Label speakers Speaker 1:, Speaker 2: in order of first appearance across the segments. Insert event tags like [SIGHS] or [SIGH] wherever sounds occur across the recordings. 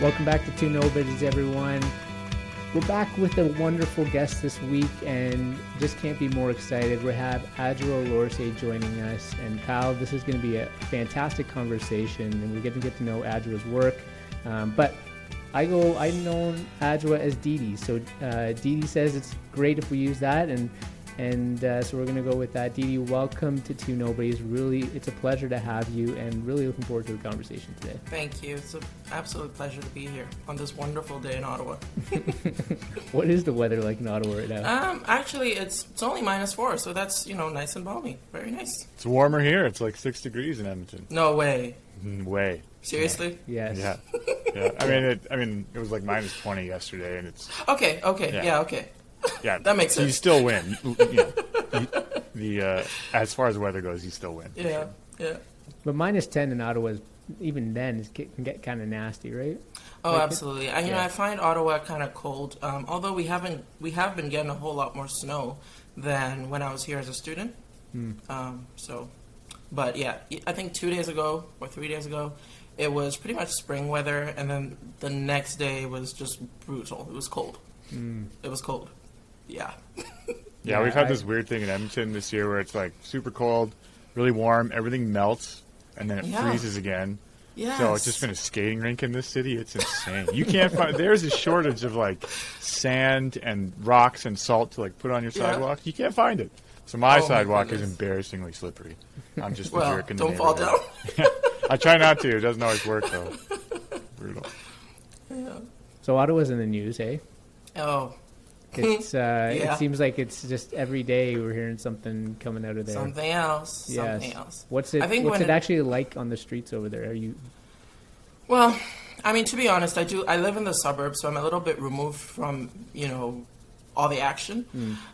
Speaker 1: Welcome back to Two Nobodies, everyone. We're back with a wonderful guest this week, and just can't be more excited. We have Adjoa Lorse joining us, and Kyle, this is going to be a fantastic conversation, and we're going to get to know Adjoa's work. Um, but I go, I've known Adjoa as Dee, so uh, Dee says it's great if we use that, and and uh, so we're going to go with that. Dee Dee, welcome to Two Nobodies. Really, it's a pleasure to have you and really looking forward to the conversation today.
Speaker 2: Thank you. It's an absolute pleasure to be here on this wonderful day in Ottawa. [LAUGHS] [LAUGHS]
Speaker 1: what is the weather like in Ottawa right now?
Speaker 2: Um, actually, it's it's only minus four, so that's you know nice and balmy. Very nice.
Speaker 3: It's warmer here. It's like six degrees in Edmonton.
Speaker 2: No way.
Speaker 3: Mm, Way.
Speaker 2: Seriously?
Speaker 1: Yes.
Speaker 3: Yeah. [LAUGHS] Yeah. I mean, it, I mean, it was like minus twenty yesterday, and it's
Speaker 2: Okay. Okay.
Speaker 3: Yeah.
Speaker 2: Yeah. okay.
Speaker 3: Yeah.
Speaker 2: That makes
Speaker 3: sense. You still win. You, you know, you- the uh, as far as weather goes, you still win.
Speaker 2: Yeah.
Speaker 3: sure.
Speaker 2: Yeah.
Speaker 1: But minus 10 in Ottawa, is, even then, is, can get kind of nasty, right?
Speaker 2: Oh,
Speaker 1: Like it-
Speaker 2: absolutely. I, you know. I find Ottawa kind of cold. Um, although we haven't, we have been getting a whole lot more snow than when I was here as a student.
Speaker 1: Hmm.
Speaker 2: Um, so, but yeah, I think two days ago or three days ago, it was pretty much spring weather, and then the next day was just brutal. It was cold.
Speaker 1: Hmm.
Speaker 2: It was cold. Yeah.
Speaker 3: Yeah,
Speaker 1: Yeah,
Speaker 3: we've had
Speaker 1: I-
Speaker 3: this weird thing in Edmonton this year where it's like super cold, really warm, everything melts, and then it
Speaker 2: Yeah.
Speaker 3: freezes again.
Speaker 2: Yeah.
Speaker 3: So it's just been a skating rink in this city. It's insane. You can't find. There's a shortage of like sand and rocks and salt to like put on your
Speaker 2: Yeah.
Speaker 3: sidewalk. You can't find it. So my
Speaker 2: Oh, my
Speaker 3: sidewalk is embarrassingly slippery. I'm just a
Speaker 2: well,
Speaker 3: jerk in the
Speaker 2: don't fall down. [LAUGHS]
Speaker 3: I try not to. It doesn't always work though. [LAUGHS] Brutal.
Speaker 2: yeah.
Speaker 1: So Ottawa's in the news, eh?
Speaker 2: Oh,
Speaker 1: It's uh, [LAUGHS]
Speaker 2: Yeah.
Speaker 1: it seems like it's just every day we're hearing something coming out of there.
Speaker 2: something else.
Speaker 1: Yes.
Speaker 2: Something else.
Speaker 1: What's it?
Speaker 2: I think
Speaker 1: what's it
Speaker 2: it-
Speaker 1: actually like on the streets over there? Are you?
Speaker 2: Well, I mean, to be honest, I do. I live in the suburbs, so I'm a little bit removed from you know all the action.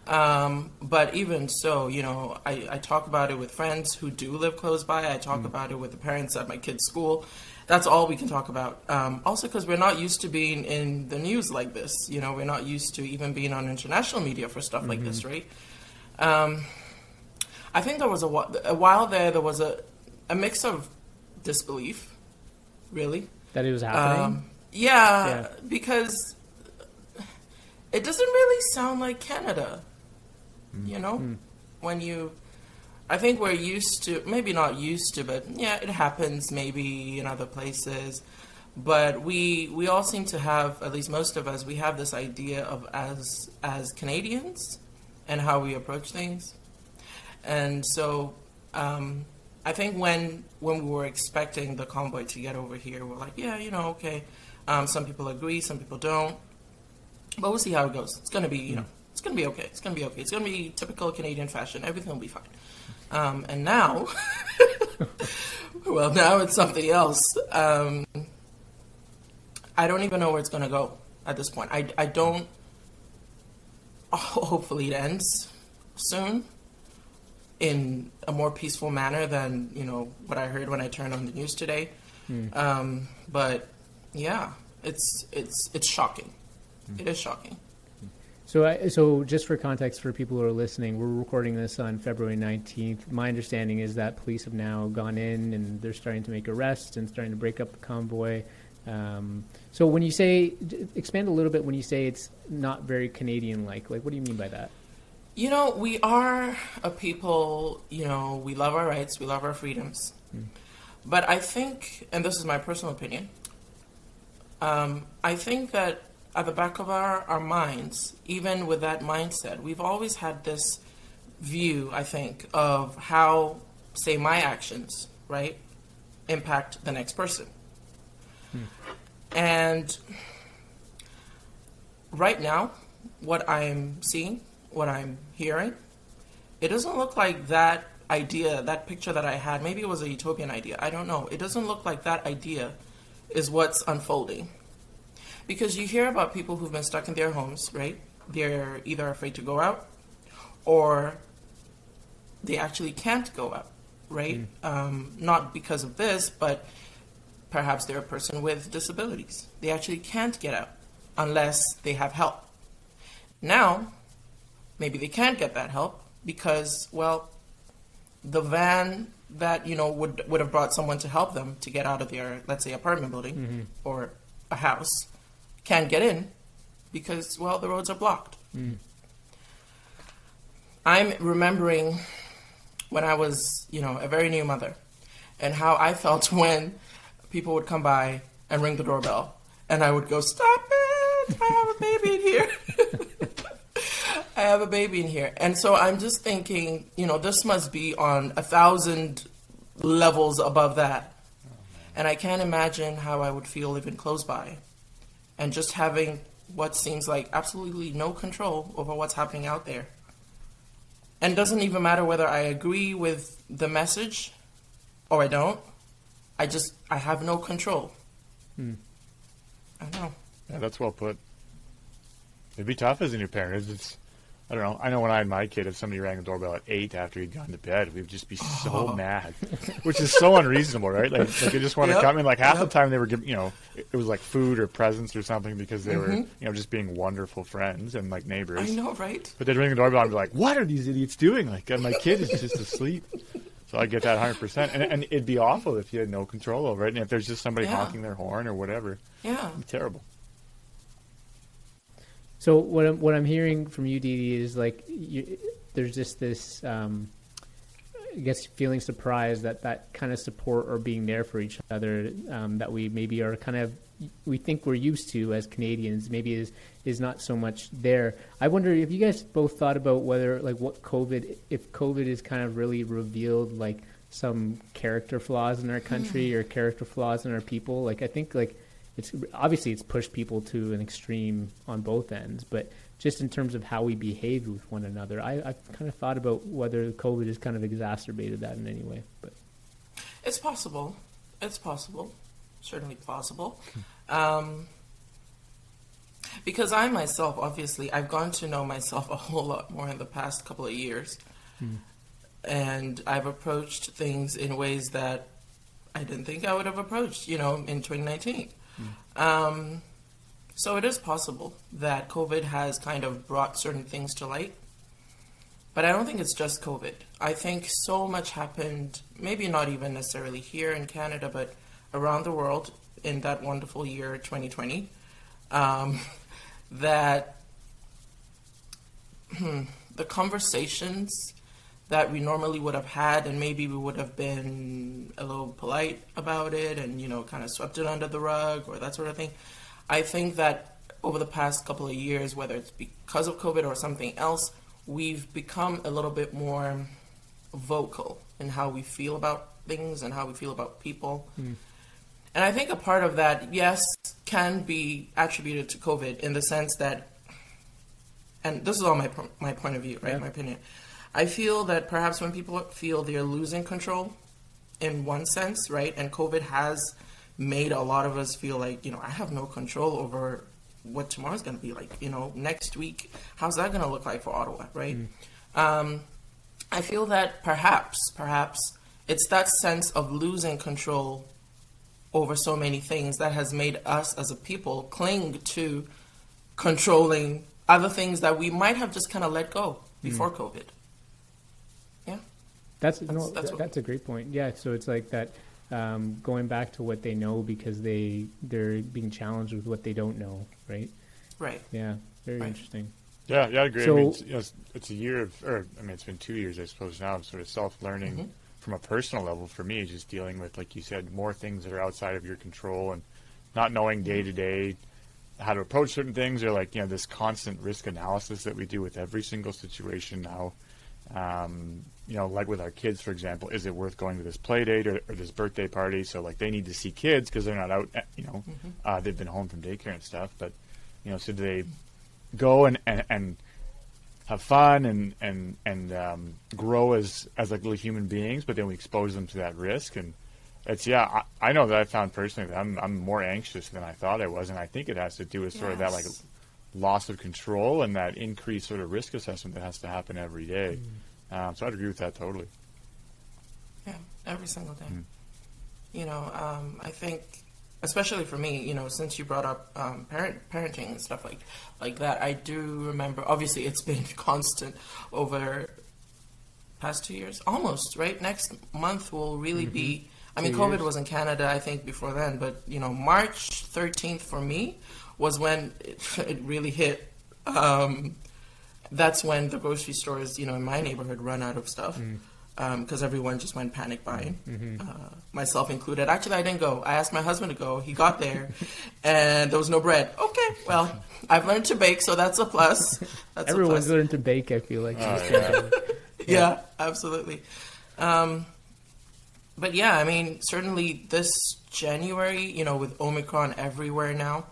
Speaker 2: Um, but even so, you know, I, I talk about it with friends who do live close by. I talk about it with the parents at my kids' school. That's all we can talk about. Um, also, because we're not used to being in the news like this. You know, we're not used to even being on international media for stuff like this, right? Um, I think there was a, a while there. There was a a mix of disbelief, really.
Speaker 1: That it was happening.
Speaker 2: Um, yeah,
Speaker 1: Yeah.
Speaker 2: because it doesn't really sound like Canada. You know, when you, I think we're used to maybe not used to, but yeah, it happens maybe in other places. But we we all seem to have, at least most of us, we have this idea of as as Canadians and how we approach things. And so um, I think when when we were expecting the convoy to get over here, we're like, yeah, you know, okay. Um, some people agree, some people don't, but we'll see how it goes. It's gonna be, you know, it's gonna be okay. It's gonna be okay. It's gonna be typical Canadian fashion. Everything will be fine. Um, and now, [LAUGHS] well, now it's something else. Um, I don't even know where it's gonna go at this point. I I don't. [LAUGHS] Hopefully, it ends soon in a more peaceful manner than you know what I heard when I turned on the news today. Um, but yeah, it's it's it's shocking. It is shocking.
Speaker 1: So, I, so just for context for people who are listening, we're recording this on February 19th. My understanding is that police have now gone in and they're starting to make arrests and starting to break up the convoy. Um, so, when you say, expand a little bit when you say it's not very Canadian like, like, what do you mean by that?
Speaker 2: You know, we are a people. You know, we love our rights, we love our freedoms. But I think, and this is my personal opinion, um, I think that at the back of our, our minds, even with that mindset, we've always had this view, I think, of how, say, my actions, right, impact the next person. Hmm. And right now, what I'm seeing, what I'm hearing, it doesn't look like that idea, that picture that I had. Maybe it was a utopian idea. I don't know. It doesn't look like that idea is what's unfolding. Because you hear about people who've been stuck in their homes, right? They're either afraid to go out or they actually can't go out, right? Um, not because of this, but perhaps they're a person with disabilities. They actually can't get out unless they have help. Now, maybe they can't get that help because, well, the van that you know would would have brought someone to help them to get out of their let's say apartment building or a house can't get in because well the roads are blocked. Hmm. I'm remembering when I was you know a very new mother and how I felt [LAUGHS] when people would come by and ring the doorbell and I would go stop it I have a baby in here. [LAUGHS] I have a baby in here. And so I'm just thinking, you know, this must be on a thousand levels above that. Oh, and I can't imagine how I would feel even close by and just having what seems like absolutely no control over what's happening out there. And it doesn't even matter whether I agree with the message or I don't. I just, I have no control. Hmm. I know.
Speaker 3: Yeah, that's well put. It'd be tough as a new parent. It's, it's, I don't know. I know when I had my kid, if somebody rang the doorbell at eight after he'd gone to bed, we'd just be so mad, which is so unreasonable, right? Like, like they just want
Speaker 2: Yep.
Speaker 3: to come in. Like half
Speaker 2: Yep.
Speaker 3: the time they were giving, you know, it, it was like food or presents or something because they were,
Speaker 2: Mhm.
Speaker 3: you know, just being wonderful friends and like neighbors.
Speaker 2: I know, right?
Speaker 3: But they'd ring the doorbell and be like, "What are these idiots doing?" Like, my kid is just asleep. So I get that 100. percent And and it'd be awful if you had no control over it, and if there's just somebody
Speaker 2: Yeah.
Speaker 3: honking their horn or whatever,
Speaker 2: Yeah.
Speaker 3: it'd be terrible.
Speaker 1: So what I'm what I'm hearing from you, Dee Dee, is like you, there's just this, um, I guess, feeling surprised that that kind of support or being there for each other um, that we maybe are kind of we think we're used to as Canadians maybe is is not so much there. I wonder if you guys both thought about whether like what COVID if COVID is kind of really revealed like some character flaws in our country or character flaws in our people. Like I think like it's obviously it's pushed people to an extreme on both ends, but just in terms of how we behave with one another, I, I've kind of thought about whether COVID has kind of exacerbated that in any way. But
Speaker 2: It's possible. It's possible. Certainly possible. Um, because I myself, obviously, I've gone to know myself [LAUGHS] a whole lot more in the past couple of years. And I've approached things in ways that I didn't think I would have approached, you know, in 2019. Um, so it is possible that COVID has kind of brought certain things to light. But I don't think it's just COVID. I think so much happened, maybe not even necessarily here in Canada, but around the world in that wonderful year 2020, um, [LAUGHS] that hmm, the conversations that we normally would have had, and maybe we would have been a little polite about it and, you know, kind of swept it under the rug or that sort of thing. I think that over the past couple of years, whether it's because of COVID or something else, we've become a little bit more vocal in how we feel about things and how we feel about people. Hmm. And I think a part of that, yes, can be attributed to COVID in the sense that, and this is all my my point of view, right?
Speaker 1: Yeah.
Speaker 2: My opinion. I feel that perhaps when people feel they're losing control, in one sense, right, and COVID has made a lot of us feel like, you know, I have no control over what tomorrow's going to be like. You know, next week, how's that going to look like for Ottawa, right? Um, I feel that perhaps, perhaps it's that sense of losing control over so many things that has made us as a people cling to controlling other things that we might have just kind of let go before COVID. Yeah.
Speaker 1: that's
Speaker 2: That's-
Speaker 1: no,
Speaker 2: that's
Speaker 1: that's,
Speaker 2: what-
Speaker 1: a great point. Yeah, so it's like that um, going back to what they know because they they're being challenged with what they don't know, right?
Speaker 2: Right.
Speaker 1: Yeah, very
Speaker 2: Right.
Speaker 1: interesting.
Speaker 3: Yeah, yeah, I agree. I mean, it's, you know, it's, it's a year of, or I mean, it's been two years, I suppose, now of sort of self-learning
Speaker 2: Mhm.
Speaker 3: from a personal level for me, just dealing with, like you said, more things that are outside of your control and not knowing day to day how to approach certain things, or like you know this constant risk analysis that we do with every single situation now. Um, you know, like with our kids, for example, is it worth going to this play date or, or this birthday party? So like they need to see kids because they're not out. eh, You know, uh, they've been home from daycare and stuff. But you know, so do they go and, and, and have fun and and and um, grow as as like little human beings, but then we expose them to that risk and it's yeah. I, I know that I found personally that I'm I'm more anxious than I thought I was, and I think it has to do with sort of that like
Speaker 2: Yes.
Speaker 3: Loss of control and that increased sort of risk assessment that has to happen every day. Um, so I'd agree with that totally.
Speaker 2: Yeah, every single day.
Speaker 3: Mm.
Speaker 2: You know, um, I think, especially for me, you know, since you brought up um, parent parenting and stuff like like that, I do remember. Obviously, it's [LAUGHS] been constant over past two years, almost right. Next month will really be. I mean,
Speaker 1: Two
Speaker 2: COVID
Speaker 1: years.
Speaker 2: was in Canada, I think, before then, but you know, March thirteenth for me was when it, [LAUGHS] it really hit. Um, that's when the grocery stores, you know, in my neighborhood run out of stuff because everyone just went panic buying, uh, myself included. Actually, I didn't go. I asked my husband to go. He got there, [LAUGHS] and there was no bread. Okay, well, I've learned to bake, so that's a plus. [LAUGHS] That's
Speaker 1: Everyone's
Speaker 2: a plus.
Speaker 1: learned to bake. I feel like.
Speaker 3: Oh,
Speaker 1: these
Speaker 3: yeah.
Speaker 2: Yeah, absolutely. Um, but yeah, I mean, certainly this January, you know, with Omicron everywhere now,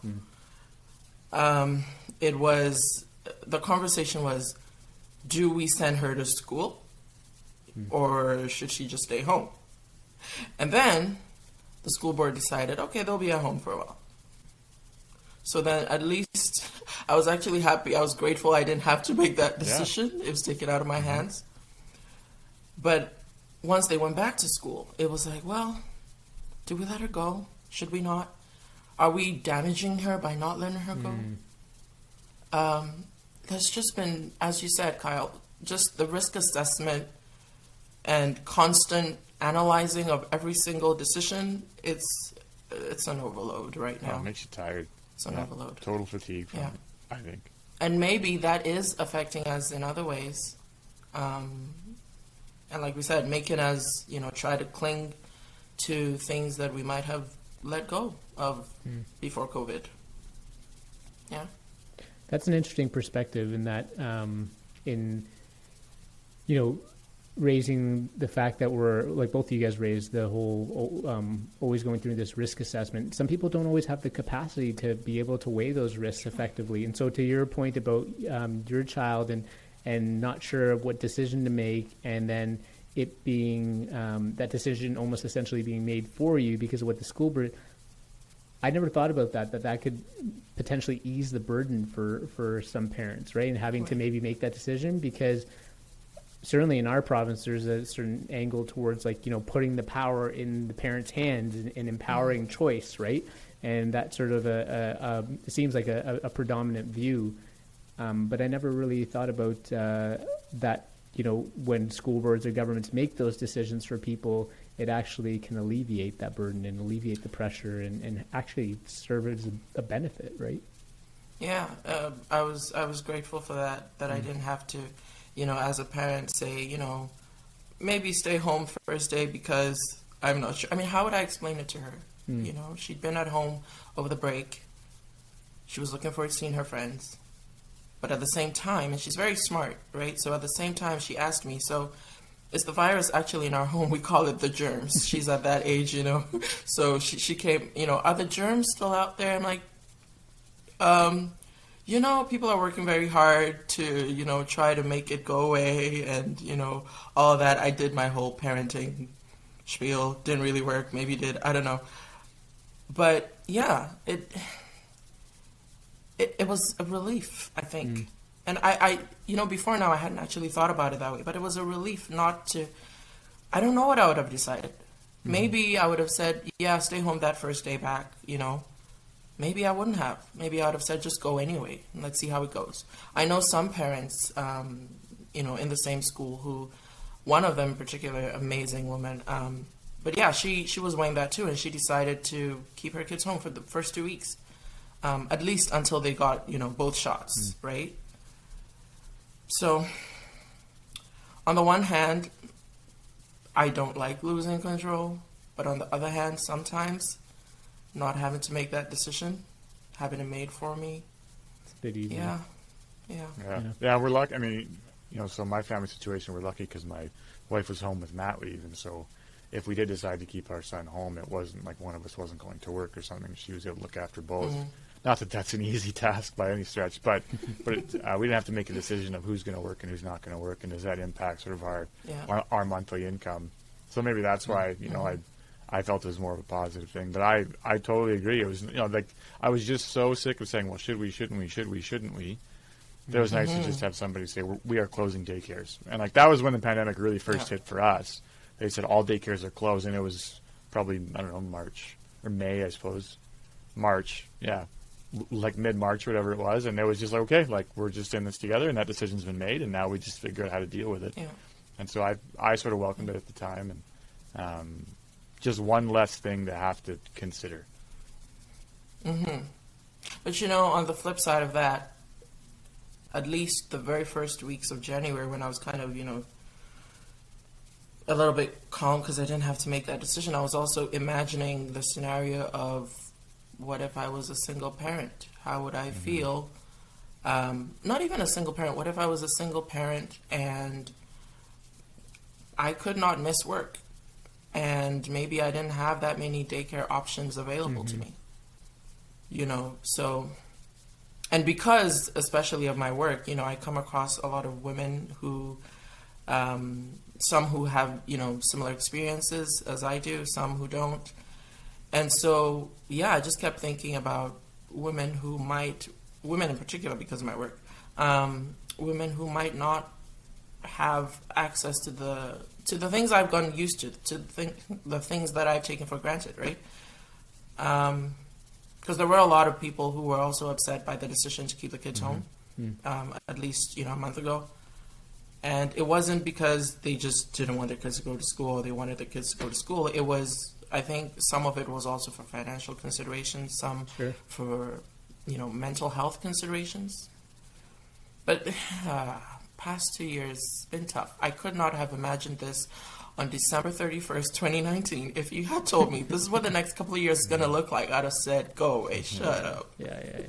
Speaker 2: um, it was the conversation was, do we send her to school, or should she just stay home? And then the school board decided, okay, they'll be at home for a while. So then at least I was actually happy. I was grateful I didn't have to make that decision. It was taken out of my hands. But once they went back to school, it was like, well, do we let her go? Should we not? Are we damaging her by not letting her go? Um, there's just been, as you said, Kyle, just the risk assessment and constant analyzing of every single decision. It's it's an overload right
Speaker 3: Oh,
Speaker 2: now.
Speaker 3: it makes you tired.
Speaker 2: It's an
Speaker 3: Yeah.
Speaker 2: overload.
Speaker 3: Total fatigue
Speaker 2: Yeah.
Speaker 3: it, I think.
Speaker 2: and maybe that is affecting us in other ways. Um, and like we said, making us, you know, try to cling to things that we might have let go of before COVID. Yeah.
Speaker 1: That's an interesting perspective in that, um, in, you know, raising the fact that we're, like both of you guys raised the whole, um, always going through this risk assessment. Some people don't always have the capacity to be able to weigh those risks effectively. And so to your point about um, your child and, and not sure what decision to make and then it being, um, that decision almost essentially being made for you because of what the school board, I never thought about that. That that could potentially ease the burden for for some parents, right? And having to maybe make that decision because certainly in our province, there's a certain angle towards like you know putting the power in the parents' hands and, and empowering choice, right? And that sort of a, a, a seems like a, a, a predominant view. Um, but I never really thought about uh, that. You know, when school boards or governments make those decisions for people, it actually can alleviate that burden and alleviate the pressure and, and actually serve as a, benefit, right?
Speaker 2: Yeah, uh, I was I was grateful for that that I didn't have to, you know, as a parent say, you know, maybe stay home first day because I'm not sure. I mean, how would I explain it to her? You know, she'd been at home over the break. She was looking forward to seeing her friends. But at the same time, and she's very smart, right? So at the same time, she asked me, so is the virus actually in our home? We call it the germs. She's at that age, you know. [LAUGHS] So she, she came, you know, are the germs still out there? I'm like, um, you know, people are working very hard to, you know, try to make it go away and, you know, all that. I did my whole parenting spiel. Didn't really work. Maybe did. I don't know. But yeah, it it, it was a relief, I think. And I, I, you know, before now I hadn't actually thought about it that way, but it was a relief not to. I don't know what I would have decided. Maybe I would have said, yeah, stay home that first day back, you know. Maybe I wouldn't have. Maybe I would have said, just go anyway, and let's see how it goes. I know some parents, um, you know, in the same school who, one of them in particular, amazing woman. Um, but yeah, she she was weighing that too, and she decided to keep her kids home for the first two weeks, um, at least until they got you know both shots, right? So, on the one hand, I don't like losing control, but on the other hand, sometimes not having to make that decision, having it made for me,
Speaker 1: It's a bit easier.
Speaker 2: yeah, yeah,
Speaker 3: Yeah.
Speaker 1: Yeah.
Speaker 3: yeah, we're lucky. I mean, you know, so my family situation, we're lucky because my wife was home with mat leave, and so if we did decide to keep our son home, it wasn't like one of us wasn't going to work or something. She was able to look after both.
Speaker 2: Mhm.
Speaker 3: Not that that's an easy [LAUGHS] task by any stretch, but but it, uh, we didn't have to make a decision of who's going to work and who's not going to work, and does that impact sort of our,
Speaker 2: Yeah.
Speaker 3: our our monthly income. So maybe that's why you know I I felt it was more of a positive thing. But I I totally agree. It was you know like I was just so sick of saying, well, should we, shouldn't we, should we, shouldn't we. It was nice
Speaker 2: Mm-hmm.
Speaker 3: to just have somebody say "We're- we are closing daycares, and like that was when the pandemic really first
Speaker 2: Yeah.
Speaker 3: hit for us. They said all daycares are closed, and it was probably I don't know March or May, I suppose. March, yeah, like mid March, whatever it was, and it was just like okay, like we're just in this together, and that decision's been made, and now we just figure out how to deal with it.
Speaker 2: Yeah.
Speaker 3: And so I I sort of welcomed it at the time, and um, just one less thing to have to consider.
Speaker 2: But you know, on the flip side of that, at least the very first weeks of January, when I was kind of, you know, a little bit calm because I didn't have to make that decision, I was also imagining the scenario of what if I was a single parent? How would I feel? Um, not even a single parent. What if I was a single parent and I could not miss work? And maybe I didn't have that many daycare options available to me you know so and because especially of my work you know i come across a lot of women who um, some who have you know similar experiences as i do some who don't and so yeah i just kept thinking about women who might women in particular because of my work um, women who might not have access to the to the things i've gotten used to to think, the things that i've taken for granted right um, because there were a lot of people who were also upset by the decision to keep the kids home, um, at least you know a month ago. And it wasn't because they just didn't want their kids to go to school; or they wanted their kids to go to school. It was, I think, some of it was also for financial considerations, some
Speaker 1: Sure.
Speaker 2: for you know mental health considerations. But uh, [SIGHS] past two years been tough. I could not have imagined this on December 31st, 2019. If you had told me this is what the next couple of years is going to look like, I'd have said, go away, [LAUGHS] shut up.
Speaker 1: Yeah, yeah,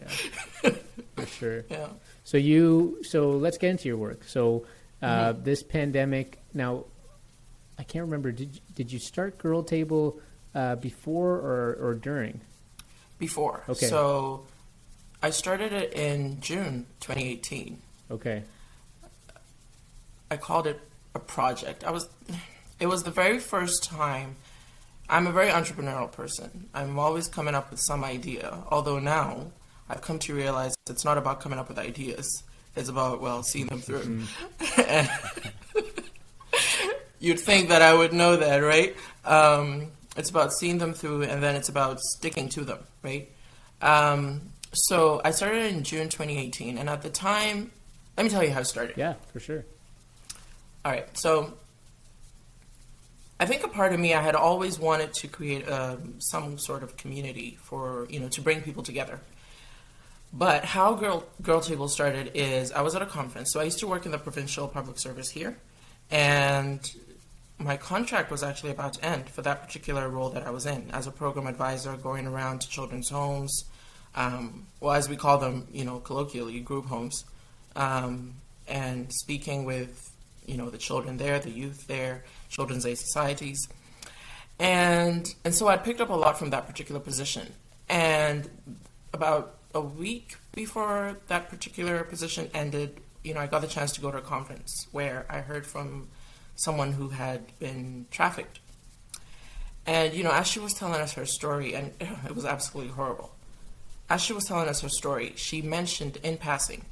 Speaker 1: yeah. [LAUGHS] For sure.
Speaker 2: Yeah.
Speaker 1: So you, so let's get into your work. So uh, this pandemic. Now, I can't remember. Did did you start Girl Table uh, before or or during?
Speaker 2: Before.
Speaker 1: Okay.
Speaker 2: So I started it in June 2018.
Speaker 1: Okay.
Speaker 2: I called it a project. I was, it was the very first time. I'm a very entrepreneurial person. I'm always coming up with some idea. Although now I've come to realize it's not about coming up with ideas. It's about well seeing them through. [LAUGHS] You'd think that I would know that, right? Um, it's about seeing them through, and then it's about sticking to them, right? Um, so I started in June 2018, and at the time, let me tell you how I started.
Speaker 1: Yeah, for sure.
Speaker 2: All right. So I think a part of me, I had always wanted to create um, some sort of community for, you know, to bring people together. But how Girl, Girl Table started is I was at a conference. So I used to work in the provincial public service here. And my contract was actually about to end for that particular role that I was in as a program advisor going around to children's homes, um, well, as we call them, you know, colloquially, group homes, um, and speaking with, you know, the children there, the youth there, children's aid societies. And, and so I'd picked up a lot from that particular position. And about a week before that particular position ended, you know, I got the chance to go to a conference where I heard from someone who had been trafficked. And, you know, as she was telling us her story, and [LAUGHS] it was absolutely horrible, as she was telling us her story, she mentioned in passing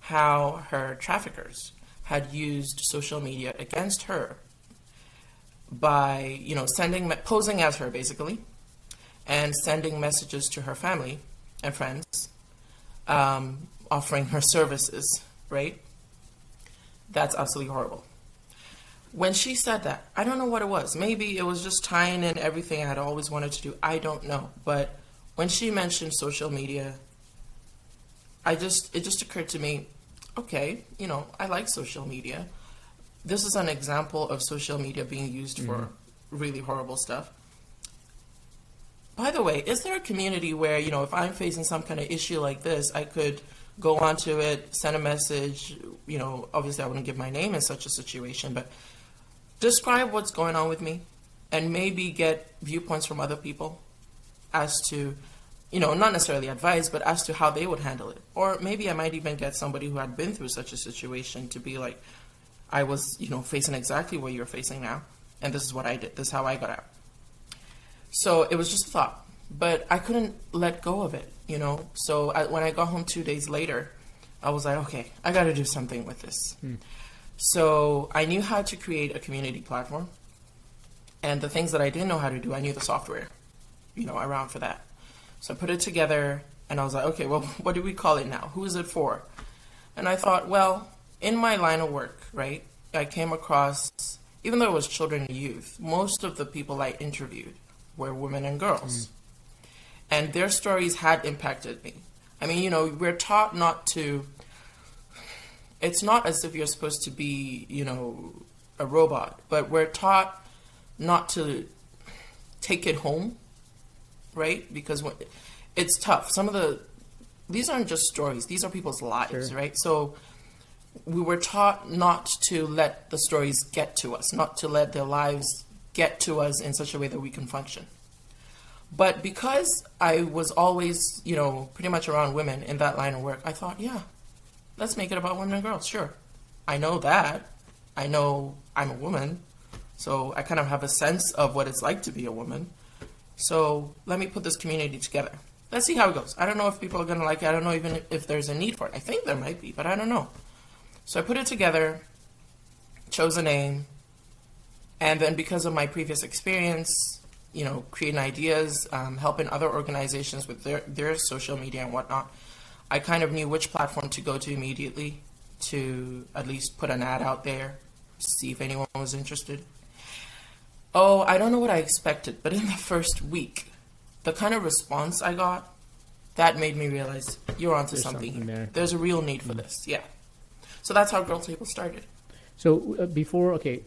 Speaker 2: how her traffickers had used social media against her by, you know, sending, posing as her basically, and sending messages to her family and friends, um, offering her services, right? That's absolutely horrible. When she said that, I don't know what it was. Maybe it was just tying in everything I had always wanted to do. I don't know. But when she mentioned social media, I just it just occurred to me, okay, you know, I like social media. This is an example of social media being used for mm-hmm. really horrible stuff. By the way, is there a community where, you know, if I'm facing some kind of issue like this, I could go onto it, send a message, you know, obviously I wouldn't give my name in such a situation, but describe what's going on with me and maybe get viewpoints from other people as to, you know, not necessarily advice, but as to how they would handle it. Or maybe I might even get somebody who had been through such a situation to be like, I was, you know, facing exactly what you're facing now, and this is what I did. This is how I got out. So it was just a thought, but I couldn't let go of it, you know. So I, when I got home two days later, I was like, okay, I got to do something with this. Hmm. So I knew how to create a community platform. And the things that I didn't know how to do, I knew the software, you know, around for that. So I put it together and I was like, okay, well, [LAUGHS] what do we call it now? Who is it for? And I thought, well, in my line of work, right, I came across, even though it was children and youth, most of the people I interviewed were women and girls. Mm. And their stories had impacted me. I mean, you know, we're taught not to, it's not as if you're supposed to be, you know, a robot, but we're taught not to take it home, right? Because when, it's tough. Some of the, these aren't just stories, these are people's lives,
Speaker 1: Sure.
Speaker 2: right? So we were taught not to let the stories get to us, not to let their lives get to us in such a way that we can function. But because I was always, you know, pretty much around women in that line of work, I thought, yeah, let's make it about women and girls. Sure. I know that. I know I'm a woman. So I kind of have a sense of what it's like to be a woman. So let me put this community together. Let's see how it goes. I don't know if people are going to like it. I don't know even if there's a need for it. I think there might be, but I don't know. So I put it together, chose a name, and then because of my previous experience, you know, creating ideas, um, helping other organizations with their, their social media and whatnot, I kind of knew which platform to go to immediately to at least put an ad out there, see if anyone was interested. Oh, I don't know what I expected, but in the first week, the kind of response I got, that made me realize you're onto
Speaker 1: There's
Speaker 2: something,
Speaker 1: something there.
Speaker 2: There's a real need for this. Yeah. So that's how Girl Table started.
Speaker 1: So uh, before, okay,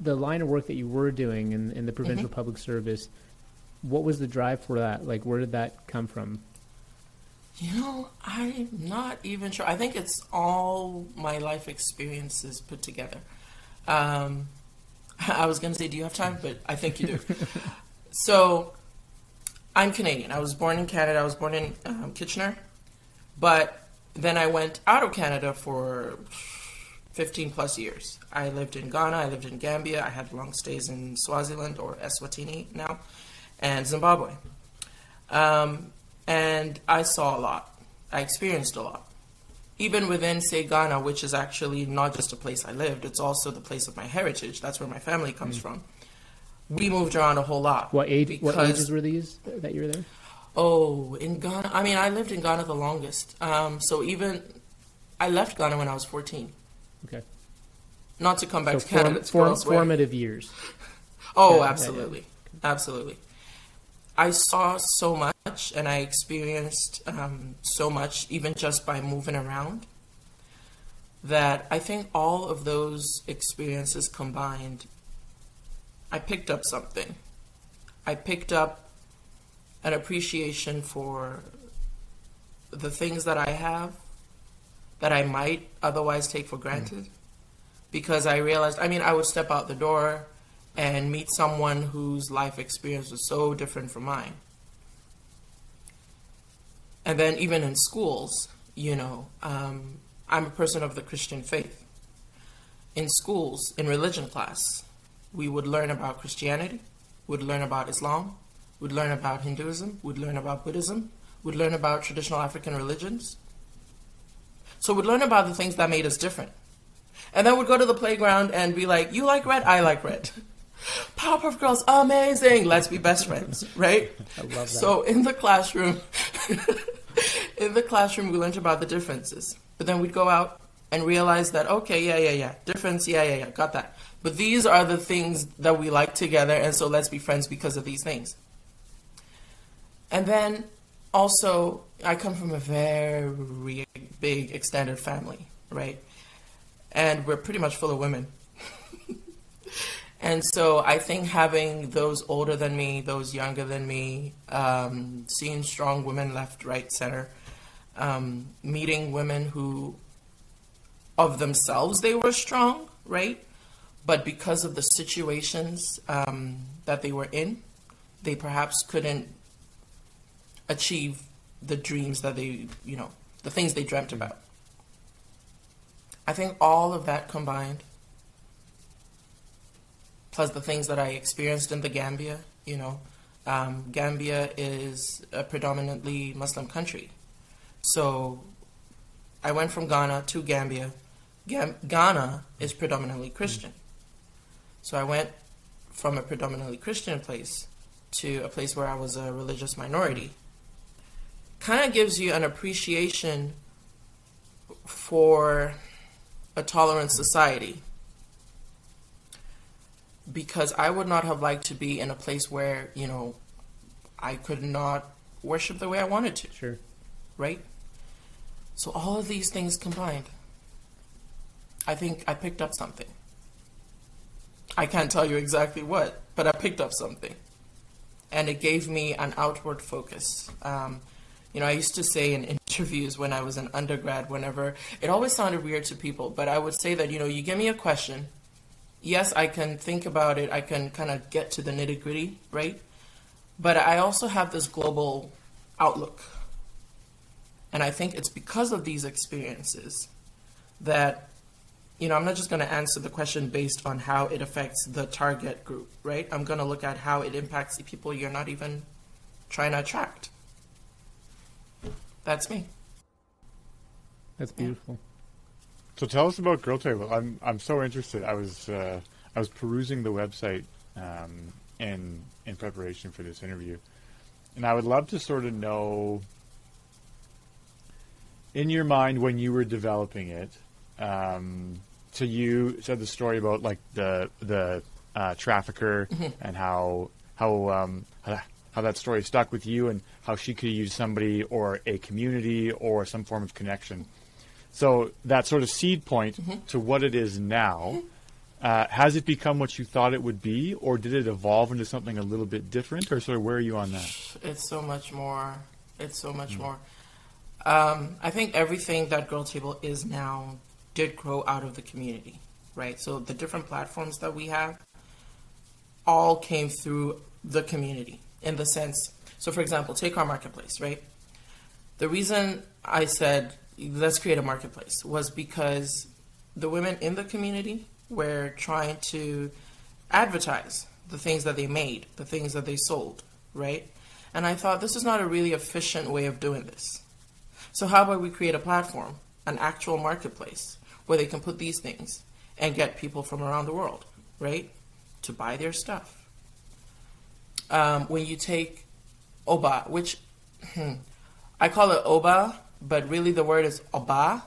Speaker 1: the line of work that you were doing in, in the provincial public service, what was the drive for that? Like, where did that come from?
Speaker 2: You know, I'm not even sure. I think it's all my life experiences put together. Um, [LAUGHS] I was going to say, do you have time? But I think you do. [LAUGHS] so, I'm Canadian. I was born in Canada. I was born in um, Kitchener. But then I went out of Canada for 15 plus years. I lived in Ghana. I lived in Gambia. I had long stays in Swaziland or Eswatini now, and Zimbabwe. Um, and I saw a lot. I experienced a lot. Even within, say, Ghana, which is actually not just a place I lived, it's also the place of my heritage. That's where my family comes from. We moved around a whole lot.
Speaker 1: What age? What ages were these that you were there?
Speaker 2: Oh, in Ghana. I mean, I lived in Ghana the longest. Um, so even I left Ghana when I was 14.
Speaker 1: Okay,
Speaker 2: Not to come back
Speaker 1: so
Speaker 2: to
Speaker 1: form,
Speaker 2: to
Speaker 1: form, formative years. [LAUGHS]
Speaker 2: Oh,
Speaker 1: Yeah, yeah,
Speaker 2: absolutely. Absolutely. I saw so much and I experienced um, so much, even just by moving around, that I think all of those experiences combined, I picked up something. I picked up an appreciation for the things that I have that I might otherwise take for granted. Because I realized, I mean, I would step out the door and meet someone whose life experience was so different from mine. And then, even in schools, you know, um, I'm a person of the Christian faith. In schools, in religion class, we would learn about Christianity, would learn about Islam, would learn about Hinduism, would learn about Buddhism, would learn about traditional African religions. So we'd learn about the things that made us different. And then we'd go to the playground and be like, You like red? I like red. [LAUGHS] Powerpuff Girls, amazing. Let's be best friends, right? [LAUGHS]
Speaker 1: I love that.
Speaker 2: So in the classroom, [LAUGHS] in the classroom, we learned about the differences. But then we'd go out and realize that, okay, yeah, yeah, yeah, difference, yeah, yeah, yeah, got that. But these are the things that we like together, and so let's be friends because of these things. And then also, I come from a very big extended family, right? And we're pretty much full of women. [LAUGHS] and so I think having those older than me, those younger than me, um, seeing strong women left, right, center, um, meeting women who, of themselves, they were strong, right? But because of the situations um, that they were in, they perhaps couldn't achieve the dreams that they, you know, the things they dreamt about. I think all of that combined, plus the things that I experienced in the Gambia, you know, um, Gambia is a predominantly Muslim country. So I went from Ghana to Gambia. Gam- Ghana is predominantly Christian. So I went from a predominantly Christian place to a place where I was a religious minority. Kind of gives you an appreciation for a tolerant society. Because I would not have liked to be in a place where, you know, I could not worship the way I wanted to,
Speaker 1: Sure.
Speaker 2: Right? So all of these things combined, I think I picked up something. I can't tell you exactly what, but I picked up something. And it gave me an outward focus. Um, you know, I used to say in interviews when I was an undergrad, whenever it always sounded weird to people, but I would say that, you know, you give me a question. Yes, I can think about it, I can kind of get to the nitty gritty, right? But I also have this global outlook. And I think it's because of these experiences that, you know, I'm not just going to answer the question based on how it affects the target group, right? I'm going to look at how it impacts the people you're not even trying to attract. That's me.
Speaker 1: That's beautiful.
Speaker 3: So tell us about Girl Table. I'm I'm so interested. I was uh, I was perusing the website um, in in preparation for this interview, and I would love to sort of know in your mind when you were developing it. Um, so you said the story about like the the uh, trafficker and how how um, how how that story stuck with you and how she could use somebody or a community or some form of connection. So that sort of seed point to what it is now, uh, has it become what you thought it would be, or did it evolve into something a little bit different, or sort of where are you on that?
Speaker 2: It's so much more. It's so much more. Um, I think everything that Girl Table is now did grow out of the community, right? So the different platforms that we have all came through the community in the sense. So, for example, take our marketplace, right? The reason I said let's create a marketplace was because the women in the community were trying to advertise the things that they made, the things that they sold, right? And I thought this is not a really efficient way of doing this. So how about we create a platform, an actual marketplace where they can put these things and get people from around the world, right, to buy their stuff. Um, when you take Oba, which hmm, I call it Oba, but really the word is Oba,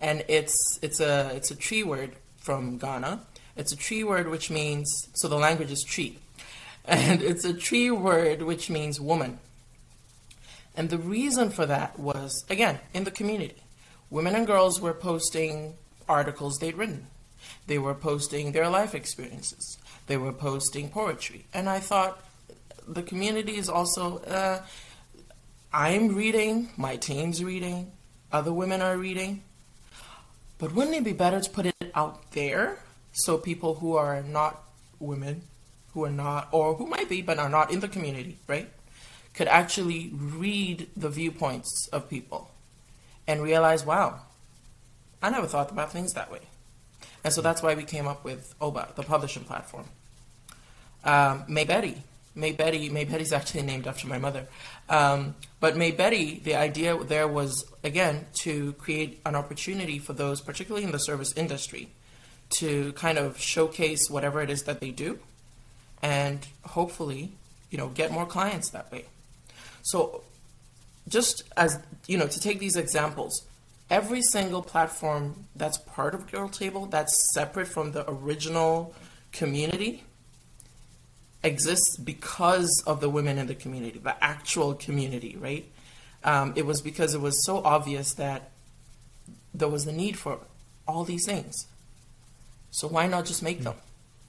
Speaker 2: and it's it's a it's a Twi word from Ghana. It's a Twi word which means so the language is Twi, [LAUGHS] and it's a Twi word which means woman. And the reason for that was again in the community, women and girls were posting articles they'd written. They were posting their life experiences. They were posting poetry, and I thought the community is also. Uh, I'm reading, my team's reading, other women are reading. But wouldn't it be better to put it out there so people who are not women, who are not, or who might be, but are not in the community, right, could actually read the viewpoints of people and realize, wow, I never thought about things that way. And so that's why we came up with OBA, the publishing platform. Um, May Betty, May Betty, May Betty's actually [LAUGHS] named after my mother. Um, but May Betty, the idea there was, again, to create an opportunity for those, particularly in the service industry, to kind of showcase whatever it is that they do and hopefully, you know, get more clients that way. So just as, you know, to take these examples, every single platform that's part of Girl Table, that's separate from the original community, exists because of the women in the community, the actual community, right? Um, it was because it was so obvious that there was the need for all these things. So why not just make them?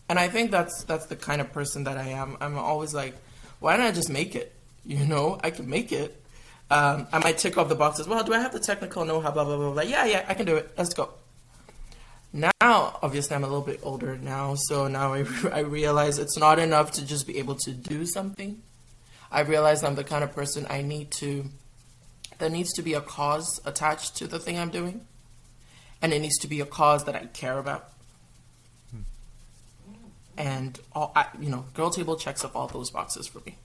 Speaker 2: And I think that's that's the kind of person that I am. I'm always like, why don't I just make it? You know, I can make it. Um, I might tick off the boxes. Well, do I have the technical know-how? Blah blah blah blah. Yeah, yeah, I can do it. Let's go. Now, obviously, I'm a little bit older now, so now I, [LAUGHS] I realize it's not enough to just be able to do something. I realize I'm the kind of person I need to. There needs to be a cause attached to the thing I'm doing, and it needs to be a cause that I care about. And all, I, you know, Girl Table checks up all those boxes for me.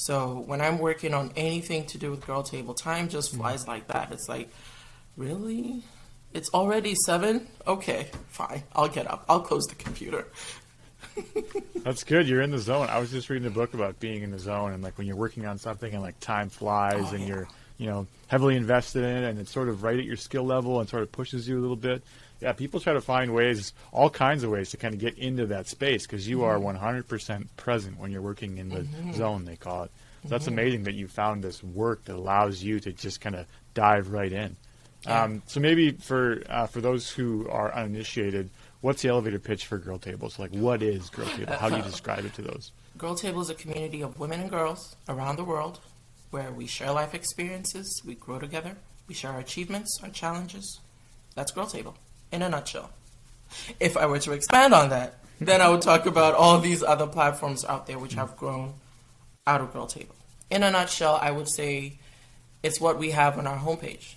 Speaker 2: So when I'm working on anything to do with Girl Table, time just mm. flies like that. It's like Really? It's already seven? Okay, fine. I'll get up. I'll close the computer. [LAUGHS]
Speaker 3: That's good. You're in the zone. I was just reading a book about being in the zone and like when you're working on something and like time flies
Speaker 2: Oh,
Speaker 3: and
Speaker 2: yeah.
Speaker 3: you're, you know, heavily invested in it and it's sort of right at your skill level and sort of pushes you a little bit. Yeah, people try to find ways, all kinds of ways to kind of get into that space because you are
Speaker 2: Mm-hmm.
Speaker 3: 100% present when you're working in the zone, they call it. So that's
Speaker 2: Mm-hmm.
Speaker 3: amazing that you found this work that allows you to just kind of dive right in.
Speaker 2: Yeah.
Speaker 3: Um, so maybe for uh, for those who are uninitiated, what's the elevator pitch for Girl Tables? Like, what is Girl Table? How do you [LAUGHS] describe it to those?
Speaker 2: Girl Table is a community of women and girls around the world where we share life experiences, we grow together, we share our achievements, our challenges. That's Girl Table in a nutshell. If I were to expand on that, then I would talk about all these other platforms out there which have grown out of Girl Table. In a nutshell, I would say it's what we have on our homepage.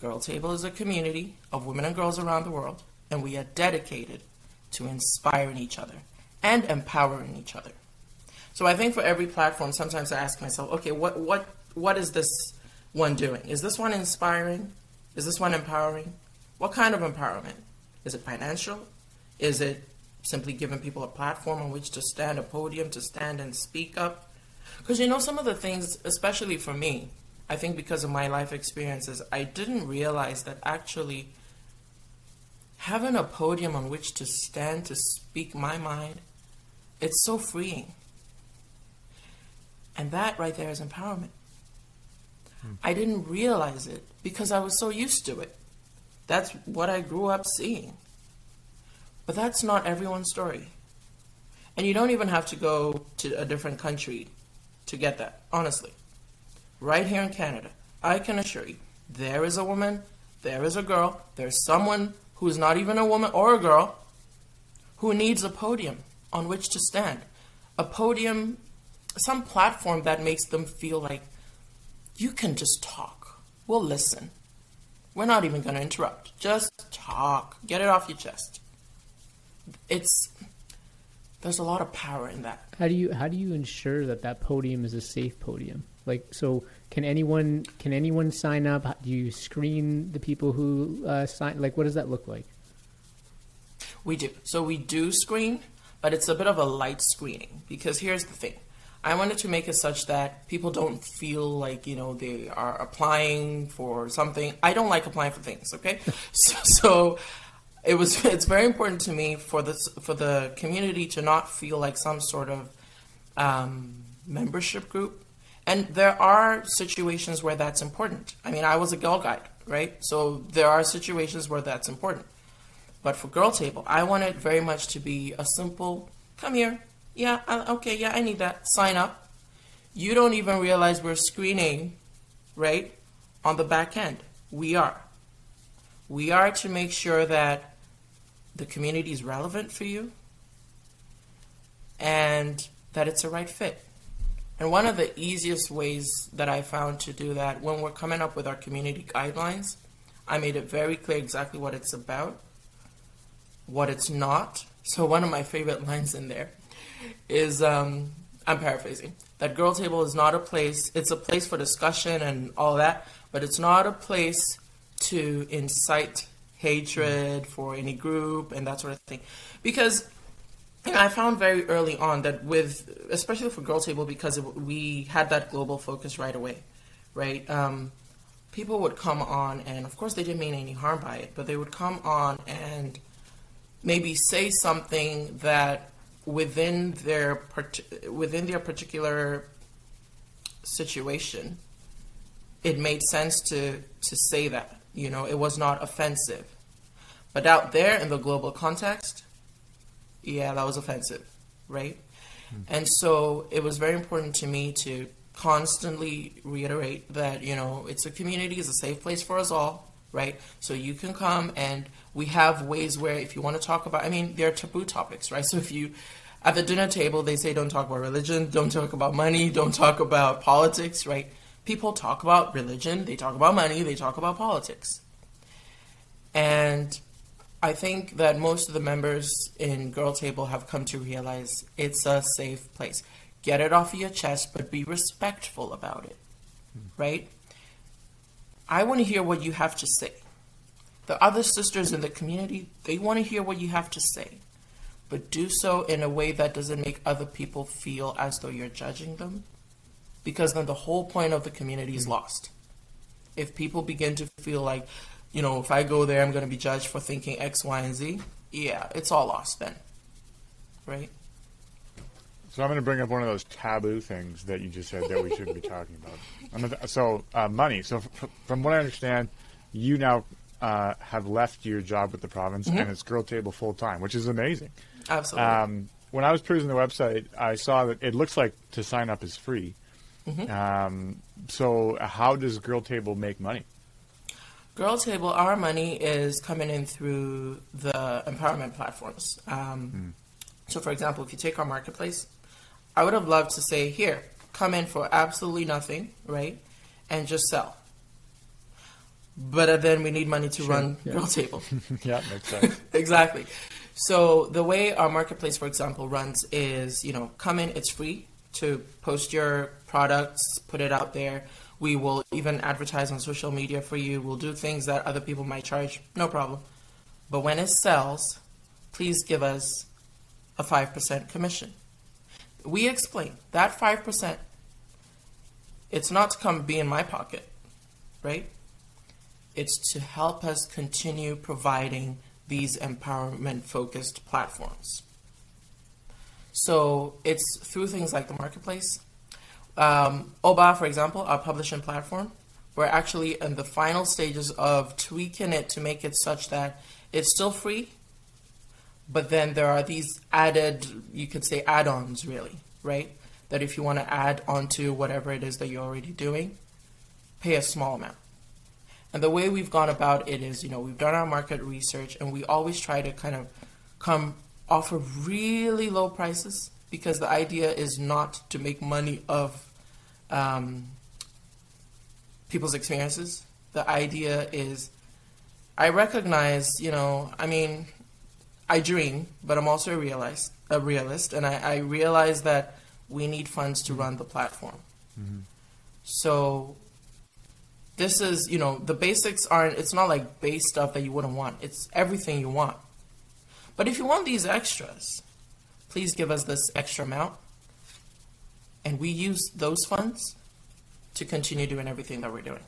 Speaker 2: Girl Table is a community of women and girls around the world, and we are dedicated to inspiring each other and empowering each other. So I think for every platform, sometimes I ask myself, okay, what what what is this one doing? Is this one inspiring? Is this one empowering? What kind of empowerment? Is it financial? Is it simply giving people a platform on which to stand, a podium to stand and speak up? Because you know, some of the things, especially for me, I think because of my life experiences, I didn't realize that actually having a podium on which to stand to speak my mind, it's so freeing. And that right there is empowerment. Hmm. I didn't realize it because I was so used to it. That's what I grew up seeing. But that's not everyone's story. And you don't even have to go to a different country to get that, honestly. Right here in Canada, I can assure you, there is a woman, there is a girl, there's someone who's not even a woman or a girl who needs a podium on which to stand. A podium, some platform that makes them feel like you can just talk. We'll listen. We're not even going to interrupt. Just talk. Get it off your chest. It's there's a lot of power in that.
Speaker 1: How do you how do you ensure that that podium is a safe podium? Like, so can anyone can anyone sign up? How- Do you screen the people who uh, sign? Like, what does that look like?
Speaker 2: We do. So we do screen, but it's a bit of a light screening because here's the thing. I wanted to make it such that people don't feel like, you know, they are applying for something. I don't like applying for things, okay? [LAUGHS] so, so it was it's very important to me for the for the community to not feel like some sort of um, membership group. And there are situations where that's important. I mean, I was a girl guide, right? So there are situations where that's important. But for Girl Table, I want it very much to be a simple come here. Yeah, okay, yeah, I need that. Sign up. You don't even realize we're screening, right, on the back end. We are. We are to make sure that the community is relevant for you and that it's a right fit. And one of the easiest ways that I found to do that when we're coming up with our community guidelines, I made it very clear exactly what it's about, what it's not. So one of my favorite [LAUGHS] lines in there is um, I'm paraphrasing that Girl Table is not a place. It's a place for discussion and all that, but it's not a place to incite hatred for any group and that sort of thing, because you know, I found very early on that with, especially for Girl Table, because it, we had that global focus right away, right? Um, people would come on, and of course they didn't mean any harm by it, but they would come on and maybe say something that within their part- within their particular situation, it made sense to to say that. You know, it was not offensive, but out there in the global context, yeah, that was offensive, right? Hmm. And so it was very important to me to constantly reiterate that, you know, it's a community, it's a safe place for us all, right? So you can come and we have ways where if you want to talk about, I mean, there are taboo topics, right? So if you, at the dinner table, they say don't talk about religion, don't talk about money, don't talk about politics, right? People talk about religion, they talk about money, they talk about politics. And I think that most of the members in Girl Table have come to realize it's a safe place. Get it off of your chest, but be respectful about it, hmm. right? I want to hear what you have to say. The other sisters in the community, they want to hear what you have to say, but do so in a way that doesn't make other people feel as though you're judging them, because then the whole point of the community is lost. If people begin to feel like, you know, if I go there, I'm going to be judged for thinking X, Y, and Z, yeah, it's all lost then, right?
Speaker 3: So I'm going to bring up one of those taboo things that you just said that we shouldn't be talking about. [LAUGHS] Th- so uh, money. So f- from what I understand, you now uh, have left your job with the province mm-hmm. and it's Girl Table full time, which is amazing.
Speaker 2: Absolutely. Um,
Speaker 3: when I was perusing the website, I saw that it looks like to sign up is free. Mm-hmm. Um, so how does Girl Table make money?
Speaker 2: Girl Table, our money is coming in through the empowerment platforms. Um, mm. So, for example, if you take our marketplace, I would have loved to say, here, come in for absolutely nothing, right? And just sell. But then we need money to sure, run yeah. Girl Table. [LAUGHS]
Speaker 3: yeah, makes sense. [LAUGHS]
Speaker 2: exactly. So the way our marketplace, for example, runs is, you know, come in, it's free to post your products, put it out there. We will even advertise on social media for you. We'll do things that other people might charge, no problem. But when it sells, please give us a 5% commission we explain that 5%, it's not to come be in my pocket, right? It's to help us continue providing these empowerment focused platforms. So it's through things like the marketplace. Um, Oba, for example, our publishing platform, we're actually in the final stages of tweaking it to make it such that it's still free, but then there are these added, you could say add ons, really, right? That if you want to add onto whatever it is that you're already doing, pay a small amount. And the way we've gone about it is, you know, we've done our market research and we always try to kind of come offer really low prices because the idea is not to make money of um, people's experiences. The idea is, I recognize, you know, I mean, I dream, but I'm also a realist, a realist, and I, I realize that we need funds to run the platform. Mm-hmm. So this is, you know, the basics aren't. It's not like base stuff that you wouldn't want. It's everything you want. But if you want these extras, please give us this extra amount, and we use those funds to continue doing everything that we're doing.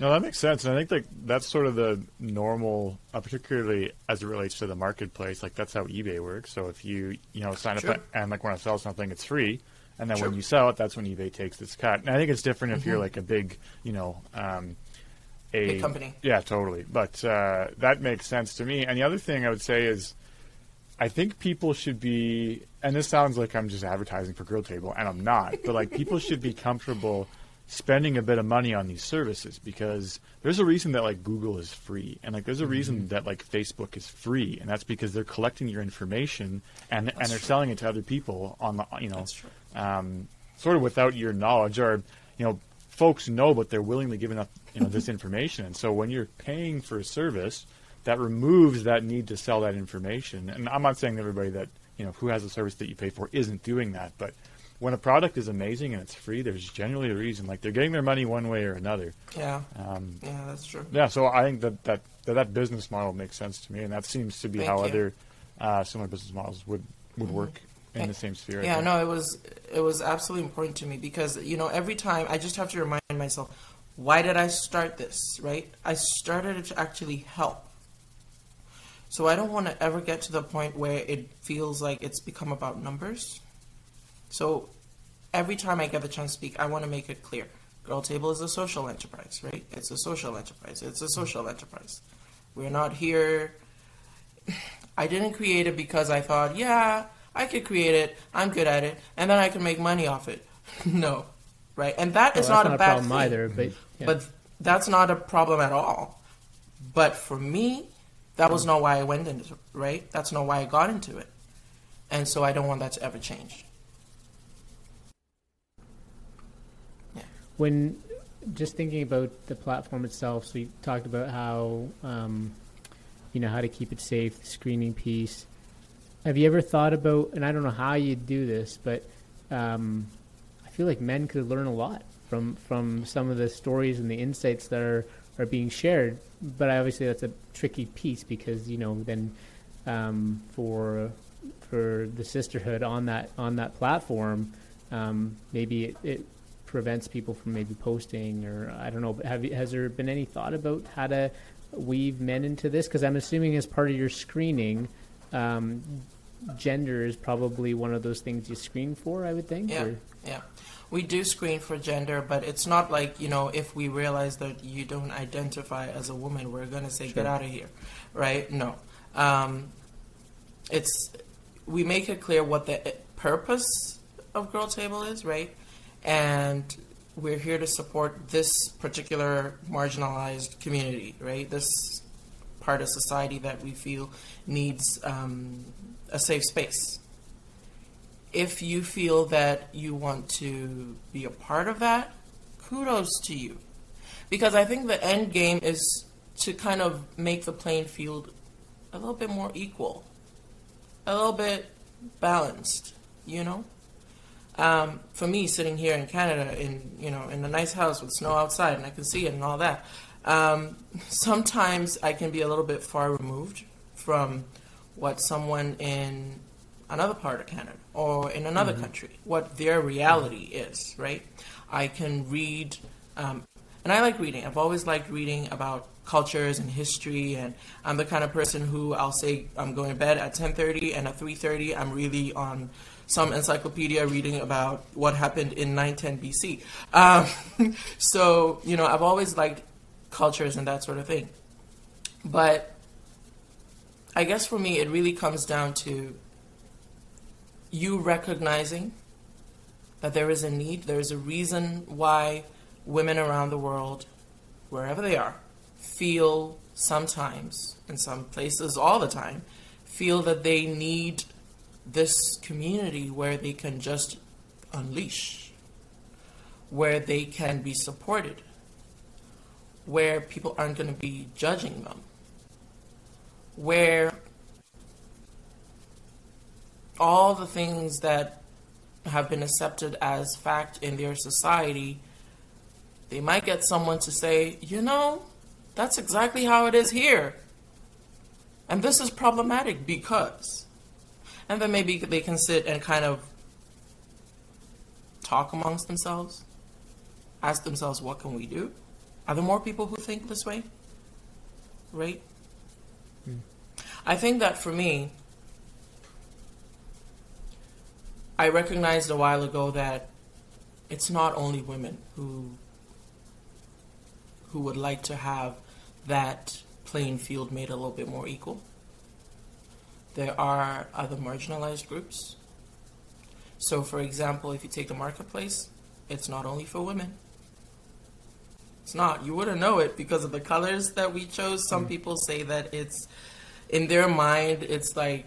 Speaker 3: No, that makes sense. And I think like that's sort of the normal, uh, particularly as it relates to the marketplace. Like that's how eBay works. So if you you know sign sure. up and like want to sell something, it's free, and then sure. when you sell it, that's when eBay takes its cut. And I think it's different mm-hmm. if you're mm-hmm. like a big, you know, um,
Speaker 2: a big company.
Speaker 3: Yeah, totally. But uh, that makes sense to me. And the other thing I would say is, I think people should be, and this sounds like I'm just advertising for Girl Table, and I'm not. But like people [LAUGHS] should be comfortable spending a bit of money on these services because there's a reason that like Google is free and like there's a reason mm-hmm. that like Facebook is free and that's because they're collecting your information and that's and they're true. selling it to other people on the you know um, sort of without your knowledge or you know folks know but they're willingly giving up you know this [LAUGHS] information and so when you're paying for a service that removes that need to sell that information and I'm not saying everybody that you know who has a service that you pay for isn't doing that but when a product is amazing and it's free, there's generally a reason. Like they're getting their money one way or another.
Speaker 2: Yeah. Um, yeah, that's true.
Speaker 3: Yeah, so I think that that, that that business model makes sense to me, and that seems to be Thank how you. other uh, similar business models would would mm-hmm. work in the eh, same sphere.
Speaker 2: Yeah, no, it was it was absolutely important to me because you know every time I just have to remind myself, why did I start this? Right? I started it to actually help. So I don't want to ever get to the point where it feels like it's become about numbers so every time I get the chance to speak, I want to make it clear. Girl Table is a social enterprise, right? It's a social enterprise. It's a mm-hmm. social enterprise. We're not here. [SIGHS] I didn't create it because I thought, yeah, I could create it. I'm good at it, and then I can make money off it. [LAUGHS] no, right? And that well, is not, not, a bad problem thing. either. But yeah. but that's not a problem at all. But for me, that was not why I went into it, right? That's not why I got into it, and so I don't want that to ever change.
Speaker 1: when just thinking about the platform itself, so you talked about how um, you know how to keep it safe, the screening piece. Have you ever thought about? And I don't know how you'd do this, but um, I feel like men could learn a lot from from some of the stories and the insights that are are being shared. But obviously, that's a tricky piece because you know then um, for for the sisterhood on that on that platform, um, maybe it, it prevents people from maybe posting or I don't know. But have has there been any thought about how to weave men into this? Because I'm assuming as part of your screening, um, gender is probably one of those things you screen for. I would think.
Speaker 2: Yeah,
Speaker 1: or?
Speaker 2: yeah. We do screen for gender, but it's not like you know if we realize that you don't identify as a woman, we're going to say
Speaker 1: Sure.
Speaker 2: get out of here, right? No, um, it's we make it clear what the purpose of Girl Table is, right? And we're here to support this particular marginalized community, right? This part of society that we feel needs um, a safe space. If you feel that you want to be a part of that, kudos to you. Because I think the end game is to kind of make the playing field a little bit more equal, a little bit balanced, you know? Um, for me, sitting here in Canada, in you know, in a nice house with snow outside, and I can see it and all that, um, sometimes I can be a little bit far removed from what someone in another part of Canada or in another country, what their reality is, right? I can read, um, and I like reading. I've always liked reading about cultures and history, and I'm the kind of person who I'll say I'm going to bed at 10:30, and at 3:30 I'm really on some encyclopedia reading about what happened in 910 BC. Um, [LAUGHS] so you know, I've always liked cultures and that sort of thing, but I guess for me, it really comes down to you recognizing that there is a need, there is a reason why women around the world, wherever they are, feel sometimes, in some places all the time, feel that they need this community where they can just unleash, where they can be supported, where people aren't going to be judging them, where all the things that have been accepted as fact in their society, they might get someone to say, you know, that's exactly how it is here. And this is problematic because. And then maybe they can sit and kind of talk amongst themselves, ask themselves, what can we do? Are there more people who think this way? Right? Hmm. I think that for me, I recognized a while ago that it's not only women who who would like to have that playing field made a little bit more equal. There are other marginalized groups. So, for example, if you take the marketplace, it's not only for women. It's not. You wouldn't know it because of the colors that we chose. Some people say that it's in their mind, it's like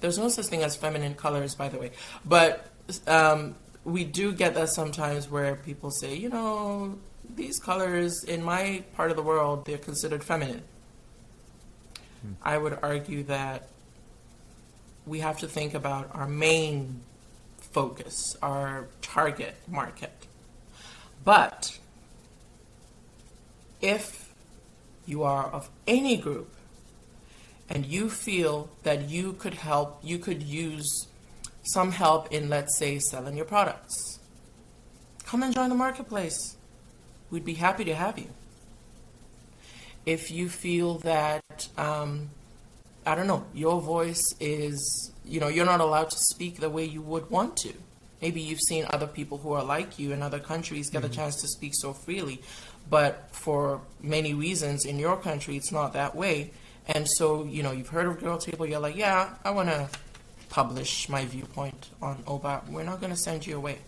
Speaker 2: there's no such thing as feminine colors, by the way. But um, we do get that sometimes where people say, you know, these colors in my part of the world, they're considered feminine. I would argue that we have to think about our main focus, our target market. But if you are of any group and you feel that you could help, you could use some help in, let's say, selling your products, come and join the marketplace. We'd be happy to have you. If you feel that, um, I don't know, your voice is, you know, you're not allowed to speak the way you would want to. Maybe you've seen other people who are like you in other countries get a chance to speak so freely, but for many reasons in your country, it's not that way. And so, you know, you've heard of Girl Table, you're like, yeah, I want to publish my viewpoint on OBA. We're not going to send you away.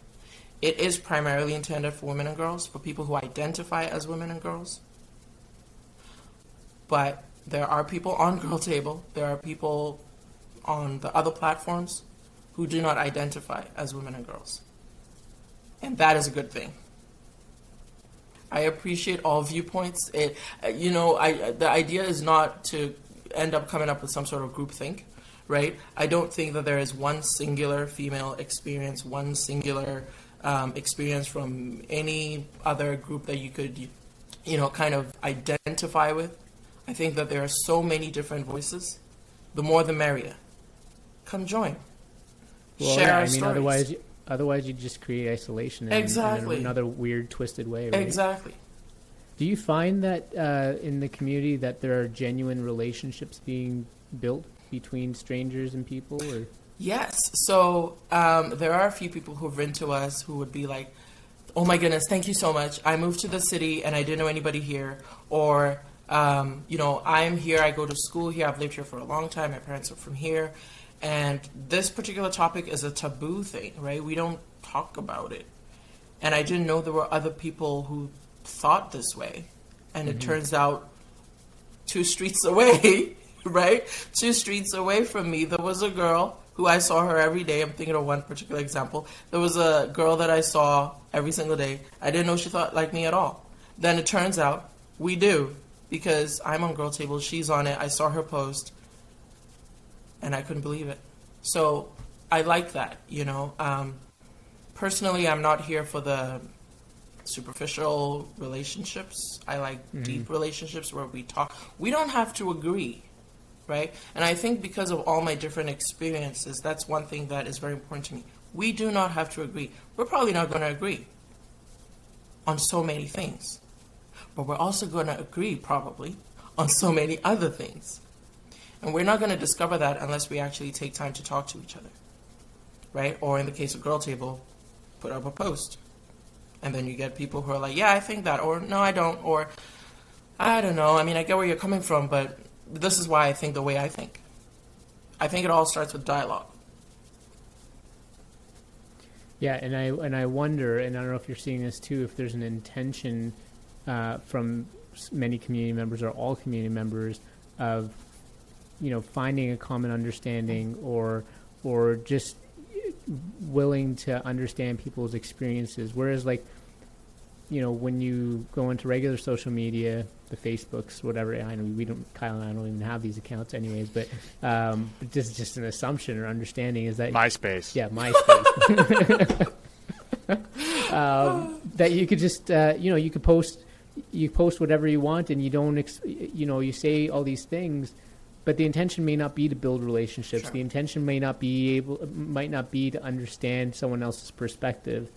Speaker 2: It is primarily intended for women and girls, for people who identify as women and girls. But there are people on [LAUGHS] Girl Table, there are people on the other platforms who do not identify as women and girls. And that is a good thing. I appreciate all viewpoints. It, uh, you know, I the idea is not to end up coming up with some sort of group think, right? I don't think that there is one singular female experience, one singular um, experience from any other group that you could you know, kind of identify with. I think that there are so many different voices. The more the merrier. Come join.
Speaker 1: Well,
Speaker 2: Share
Speaker 1: yeah,
Speaker 2: our
Speaker 1: I mean,
Speaker 2: stories.
Speaker 1: otherwise, otherwise you just create isolation in, in another weird, twisted way. Right?
Speaker 2: Exactly.
Speaker 1: Do you find that uh, in the community that there are genuine relationships being built between strangers and people? Or
Speaker 2: Yes. So um, there are a few people who've written to us who would be like, "Oh my goodness, thank you so much. I moved to the city and I didn't know anybody here," or um, you know, I'm here. I go to school here. I've lived here for a long time. My parents are from here, and this particular topic is a taboo thing, right? We don't talk about it, and I didn't know there were other people who thought this way, and it mm-hmm. turns out two [LAUGHS] streets away, right? Two streets away from me, there was a girl who I saw her every day. I'm thinking of one particular example. There was a girl that I saw every single day. I didn't know she thought like me at all. Then it turns out we do because I'm on Girl Table, she's on it. I saw her post and I couldn't believe it. So I like that, you know. Um, personally, I'm not here for the superficial relationships. I like deep relationships where we talk. We don't have to agree, right? And I think because of all my different experiences, that's one thing that is very important to me. We do not have to agree. We're probably not going to agree on so many things, but we're also going to agree probably on so many other things. And we're not going to discover that unless we actually take time to talk to each other, right? Or in the case of Girl Table, put up a post. And then you get people who are like, yeah, I think that, or no, I don't, or I don't know. I mean, I get where you're coming from, but this is why I think the way I think. I think it all starts with dialogue.
Speaker 1: yeah, and I and I wonder, and I don't know if you're seeing this too, if there's an intention uh, from many community members or all community members of you know finding a common understanding or or just willing to understand people's experiences whereas like you know when you go into regular social media the facebooks whatever i know we don't kyle and i don't even have these accounts anyways but um but this is just an assumption or understanding is that
Speaker 3: MySpace.
Speaker 1: yeah, MySpace. [LAUGHS] um, that you could just, uh, you know, you could post, you post whatever you want, and you don't, ex- you know, you say all these things, but the intention may not be to build relationships.
Speaker 2: Sure.
Speaker 1: The intention may not be able, might not be to understand someone else's perspective.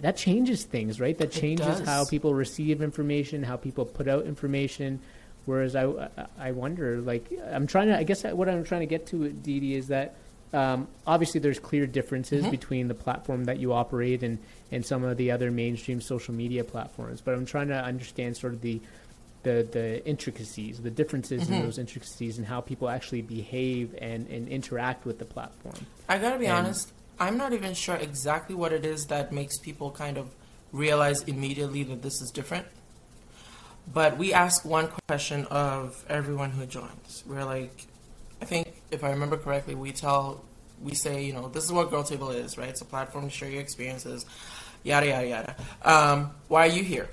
Speaker 1: That changes things, right? That changes how people receive information, how people put out information. Whereas I, I- wonder, like, I'm trying to, I guess what I'm trying to get to, Dee, is that um, obviously there's clear differences
Speaker 2: Mhm.
Speaker 1: between the platform that you operate and, and some of the other mainstream social media platforms. But I'm trying to understand sort of the the, the intricacies, the differences in
Speaker 2: Mhm.
Speaker 1: those intricacies, and how people actually behave and, and interact with the platform.
Speaker 2: I gotta be
Speaker 1: And-
Speaker 2: honest, I'm not even sure exactly what it is that makes people kind of realize immediately that this is different. But we ask one question of everyone who joins. We're like, I think if I remember correctly, we tell, we say, you know, this is what Girl Table is, right? It's a platform to share your experiences, yada, yada, yada. Um, why are you here?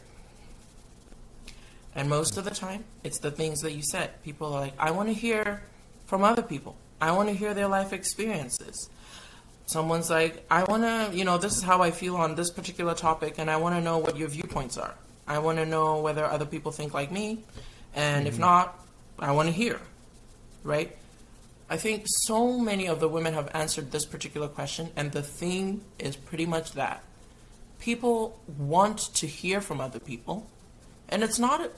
Speaker 2: And most of the time, it's the things that you said. People are like, I want to hear from other people. I want to hear their life experiences. Someone's like, I want to, you know, this is how I feel on this particular topic, and I want to know what your viewpoints are. I want to know whether other people think like me, and if mm-hmm. not, I want to hear, right? I think so many of the women have answered this particular question, and the theme is pretty much that. People want to hear from other people, and it's not,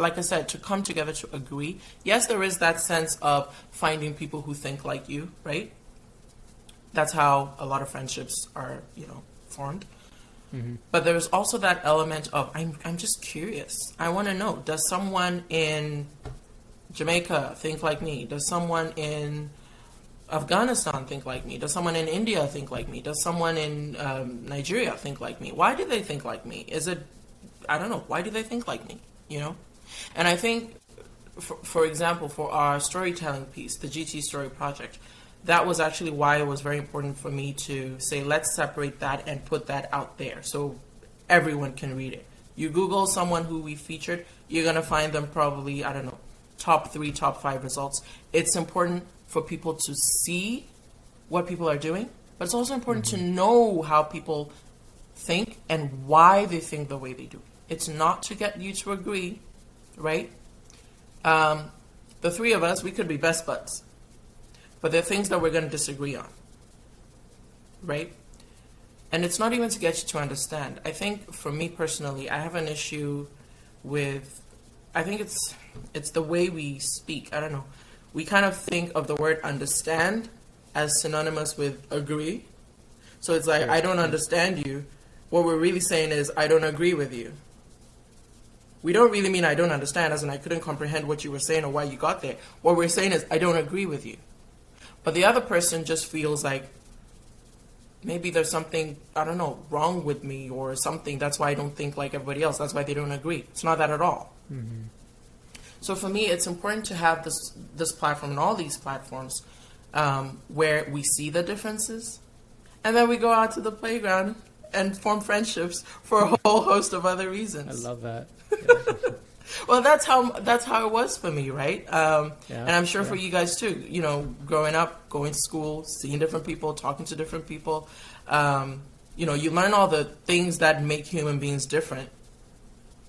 Speaker 2: like I said, to come together to agree. Yes, there is that sense of finding people who think like you, right? That's how a lot of friendships are, you know, formed. But there's also that element of I'm I'm just curious. I want to know does someone in Jamaica think like me? Does someone in Afghanistan think like me? Does someone in India think like me? Does someone in um, Nigeria think like me? Why do they think like me? Is it I don't know. Why do they think like me? You know, and I think, for, for example, for our storytelling piece, the GT Story Project, that was actually why it was very important for me to say, let's separate that and put that out there so everyone can read it. You Google someone who we featured, you're going to find them probably, I don't know, top three, top five results. It's important for people to see what people are doing, but it's also important to mm-hmm. know how people think and why they think the way they do. It's not to get you to agree, right? Um, the three of us, we could be best buds, but there are things that we're going to disagree on, right? And it's not even to get you to understand. I think for me personally, I have an issue with. I think it's it's the way we speak. I don't know. We kind of think of the word understand as synonymous with agree. So it's like I don't understand you. What we're really saying is I don't agree with you. We don't really mean I don't understand, as in I couldn't comprehend what you were saying or why you got there. What we're saying is I don't agree with you. But the other person just feels like maybe there's something, I don't know, wrong with me or something. That's why I don't think like everybody else. That's why they don't agree. It's not that at all. Mm-hmm. So for me, it's important to have this, this platform and all these platforms um, where we see the differences and then we go out to the playground and form friendships for a whole host of other reasons.
Speaker 1: I love that. [LAUGHS]
Speaker 2: well, that's how that's how it was for me, right? Um, yeah, and I'm sure yeah. for you guys too. You know, growing up, going to school, seeing different people, talking to different people. Um, you know, you learn all the things that make human beings different,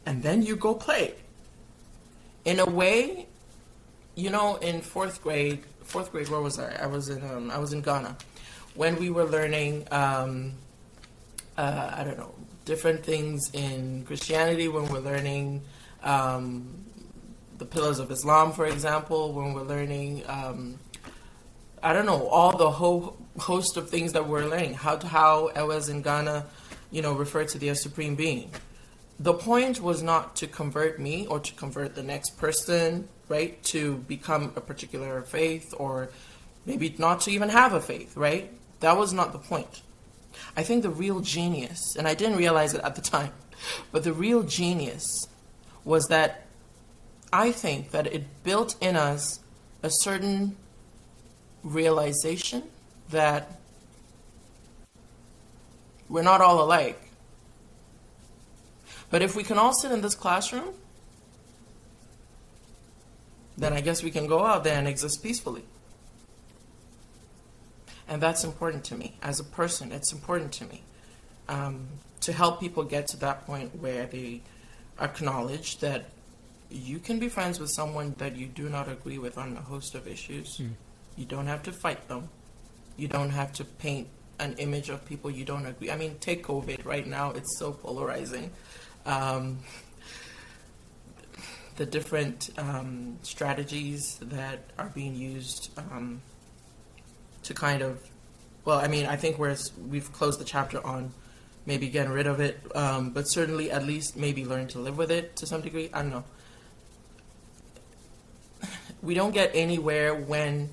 Speaker 2: and then you go play. In a way, you know, in fourth grade, fourth grade, where was I? I was in um, I was in Ghana when we were learning. Um, uh, I don't know different things in Christianity when we're learning um, the pillars of Islam, for example, when we're learning, um, I don't know, all the whole host of things that we're learning, how to, how Ewes in Ghana, you know, refer to their Supreme Being. The point was not to convert me or to convert the next person, right, to become a particular faith or maybe not to even have a faith, right? That was not the point. I think the real genius, and I didn't realize it at the time, but the real genius was that I think that it built in us a certain realization that we're not all alike. But if we can all sit in this classroom, then I guess we can go out there and exist peacefully. And that's important to me. As a person, it's important to me um, to help people get to that point where they acknowledge that you can be friends with someone that you do not agree with on a host of issues. Mm. You don't have to fight them. You don't have to paint an image of people you don't agree. I mean, take COVID right now; it's so polarizing. Um, the different um, strategies that are being used um, to kind of, well, I mean, I think we're, we've closed the chapter on maybe getting rid of it, um, but certainly at least maybe learn to live with it to some degree. I don't know. We don't get anywhere when,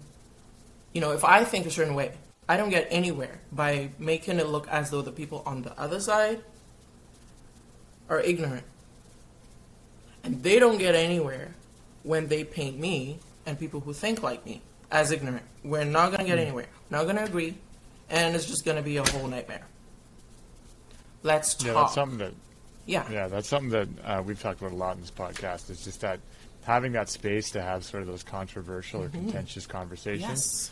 Speaker 2: you know, if I think a certain way, I don't get anywhere by making it look as though the people on the other side are ignorant. And they don't get anywhere when they paint me and people who think like me as ignorant. We're not going to get hmm. anywhere. Not going to agree, and it's just going to be a whole nightmare. Let's talk.
Speaker 3: Yeah, that's something that.
Speaker 2: Yeah.
Speaker 3: Yeah, that's something that uh, we've talked about a lot in this podcast. It's just that having that space to have sort of those controversial mm-hmm. or contentious conversations.
Speaker 2: Yes.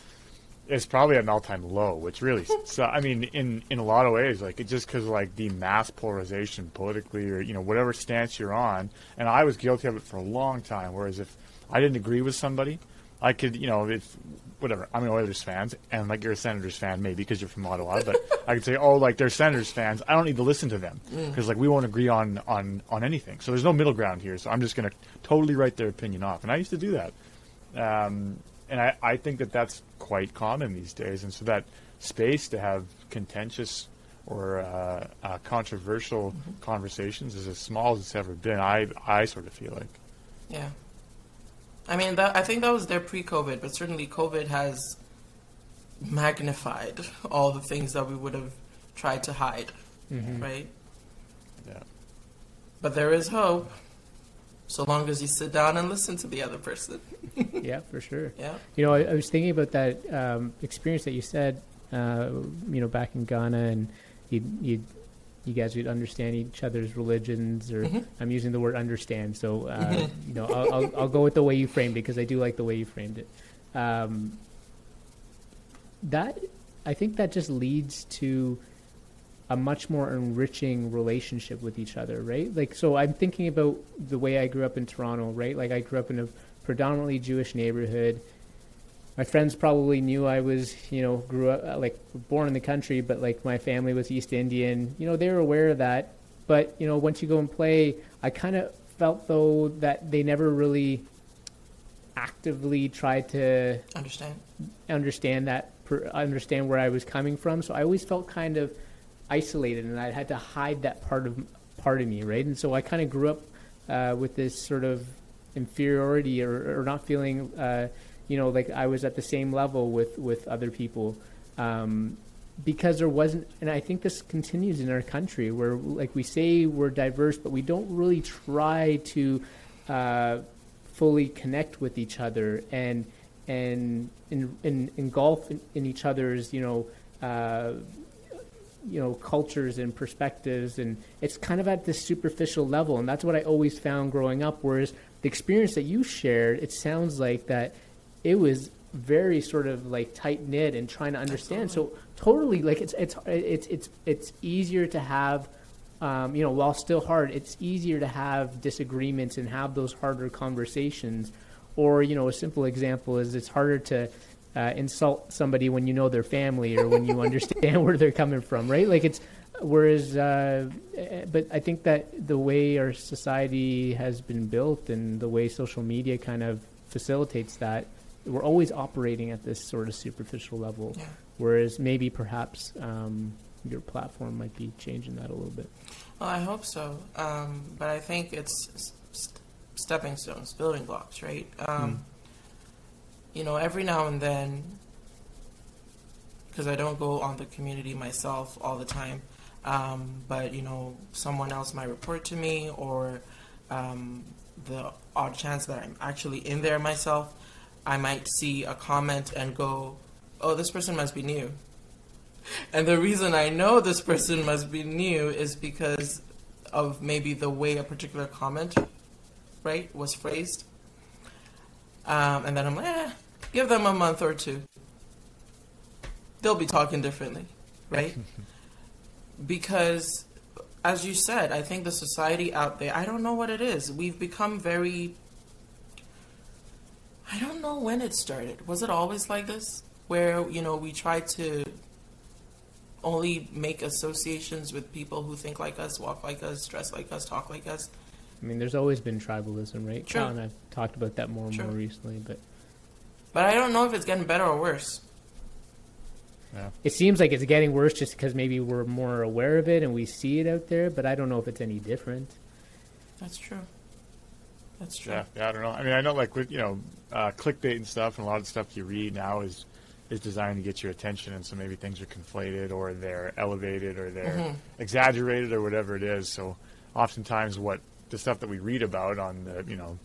Speaker 3: Is probably at an all-time low, which really, [LAUGHS] so, I mean, in in a lot of ways, like it just because like the mass polarization politically, or you know whatever stance you're on, and I was guilty of it for a long time. Whereas if I didn't agree with somebody, I could, you know, if whatever, I'm an Oilers fan, and like you're a Senators fan, maybe because you're from Ottawa, but [LAUGHS] I could say, oh, like they're Senators fans. I don't need to listen to them because mm. like we won't agree on on on anything. So there's no middle ground here. So I'm just going to totally write their opinion off. And I used to do that, um, and I I think that that's quite common these days. And so that space to have contentious or uh, uh, controversial mm-hmm. conversations is as small as it's ever been. I I sort of feel like.
Speaker 2: Yeah. I mean, that, I think that was there pre-COVID, but certainly COVID has magnified all the things that we would have tried to hide, mm-hmm. right?
Speaker 3: Yeah.
Speaker 2: But there is hope, so long as you sit down and listen to the other person. [LAUGHS]
Speaker 1: yeah, for sure.
Speaker 2: Yeah.
Speaker 1: You know, I, I was thinking about that um, experience that you said, uh, you know, back in Ghana, and you you you guys would understand each other's religions, or mm-hmm. I'm using the word understand. So uh, mm-hmm. you know, I'll, I'll, I'll, go with the way you framed it because I do like the way you framed it. Um, that I think that just leads to a much more enriching relationship with each other, right? Like, so I'm thinking about the way I grew up in Toronto, right? Like, I grew up in a predominantly Jewish neighborhood. My friends probably knew I was, you know, grew up uh, like born in the country, but like my family was East Indian. You know, they were aware of that. But you know, once you go and play, I kind of felt though that they never really actively tried to
Speaker 2: Understand?
Speaker 1: understand that per, understand where I was coming from. So I always felt kind of isolated, and I had to hide that part of part of me, right? And so I kind of grew up uh, with this sort of inferiority, or, or not feeling, uh, you know, like I was at the same level with with other people. Um, because there wasn't, and I think this continues in our country, where like we say we're diverse, but we don't really try to uh, fully connect with each other and and in, in, engulf in, in each other's you know uh, you know cultures and perspectives and it's kind of at this superficial level and that's what I always found growing up whereas the experience that you shared it sounds like that it was very sort of like tight knit and trying to understand so totally like it's it's it's it's it's easier to have um, you know, while still hard, it's easier to have disagreements and have those harder conversations. Or, you know, a simple example is it's harder to uh, insult somebody when you know their family or when you understand [LAUGHS] where they're coming from, right? Like it's, whereas, uh, but I think that the way our society has been built and the way social media kind of facilitates that, we're always operating at this sort of superficial level.
Speaker 2: Yeah.
Speaker 1: Whereas maybe perhaps um, your platform might be changing that a little bit.
Speaker 2: Well, I hope so. Um, but I think it's st- stepping stones, building blocks, right? Um, You know, every now and then, because I don't go on the community myself all the time, um, but you know, someone else might report to me, or um, the odd chance that I'm actually in there myself, I might see a comment and go, "Oh, this person must be new." And the reason I know this person must be new is because of maybe the way a particular comment, right, was phrased. Um, and then I'm like, eh, give them a month or two. They'll be talking differently, right? [LAUGHS] because, as you said, I think the society out there, I don't know what it is. We've become very. I don't know when it started. Was it always like this? Where, you know, we try to only make associations with people who think like us, walk like us, dress like us, talk like us.
Speaker 1: I mean, there's always been tribalism, right?
Speaker 2: Sure.
Speaker 1: And I've talked about that more and
Speaker 2: Sure.
Speaker 1: more recently, but
Speaker 2: But I don't know if it's getting better or worse.
Speaker 3: Yeah.
Speaker 1: it seems like it's getting worse just because maybe we're more aware of it and we see it out there. But I don't know if it's any different.
Speaker 2: That's true. That's true.
Speaker 3: Yeah, yeah, I don't know. I mean, I know like with you know uh, clickbait and stuff, and a lot of the stuff you read now is is designed to get your attention, and so maybe things are conflated or they're elevated or they're
Speaker 2: Mhm.
Speaker 3: exaggerated or whatever it is. So oftentimes, what the stuff that we read about on the you know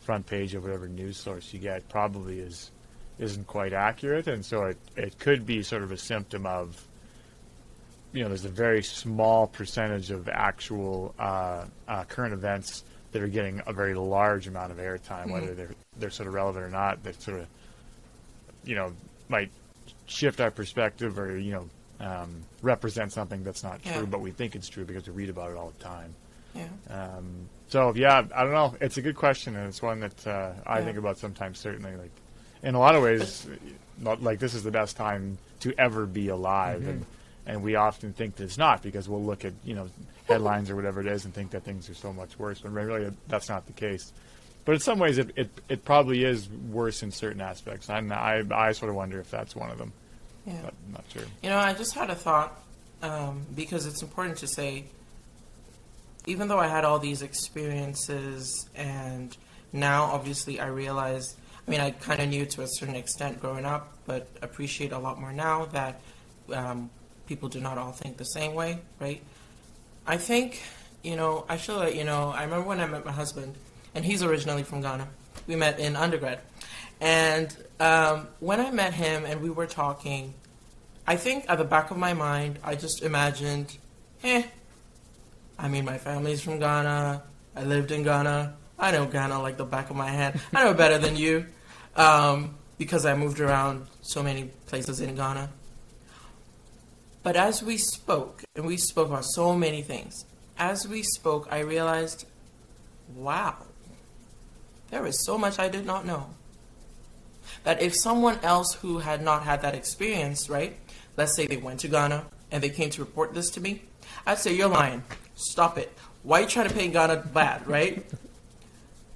Speaker 3: front page of whatever news source you get probably is isn't quite accurate, and so it it could be sort of a symptom of you know there's a very small percentage of actual uh, uh, current events that are getting a very large amount of airtime,
Speaker 2: Mhm.
Speaker 3: whether they're they're sort of relevant or not. That sort of you know might shift our perspective or you know um, represent something that's not true,
Speaker 2: Yeah.
Speaker 3: but we think it's true because we read about it all the time.
Speaker 2: Yeah.
Speaker 3: Um, so yeah, I don't know. It's a good question, and it's one that uh, I
Speaker 2: Yeah.
Speaker 3: think about sometimes. Certainly, like in a lot of ways, not, like this is the best time to ever be alive, and and we often think that it's not because we'll look at you know headlines or whatever it is and think that things are so much worse, but really that's not the case. But in some ways, it, it, it probably is worse in certain aspects. And I, I sort of wonder if that's one of them.
Speaker 2: Yeah.
Speaker 3: But I'm not sure.
Speaker 2: You know, I just had a thought um, because it's important to say, even though I had all these experiences, and now obviously I realize, I mean, I kind of knew to a certain extent growing up, but appreciate a lot more now that um, people do not all think the same way, right? I think, you know, I should let you know, I remember when I met my husband, and he's originally from Ghana. We met in undergrad. And um, when I met him and we were talking, I think at the back of my mind, I just imagined, eh, I mean, my family's from Ghana. I lived in Ghana. I know Ghana like the back of my hand. I know better than you um, because I moved around so many places in Ghana. But as we spoke, and we spoke about so many things, as we spoke, I realized, wow, there is so much I did not know. That if someone else who had not had that experience, right, let's say they went to Ghana and they came to report this to me, I'd say, you're lying. Stop it. Why are you trying to paint Ghana bad, right?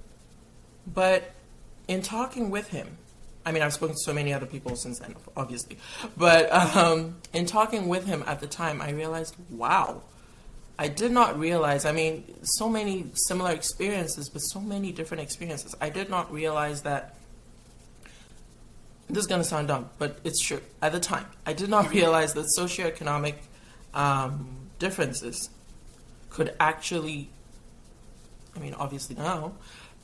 Speaker 2: [LAUGHS] but in talking with him, I mean, I've spoken to so many other people since then, obviously. But um, in talking with him at the time, I realized, wow, I did not realize. I mean, so many similar experiences, but so many different experiences. I did not realize that. This is going to sound dumb, but it's true. At the time, I did not [LAUGHS] realize that socioeconomic um, differences could actually, I mean, obviously now,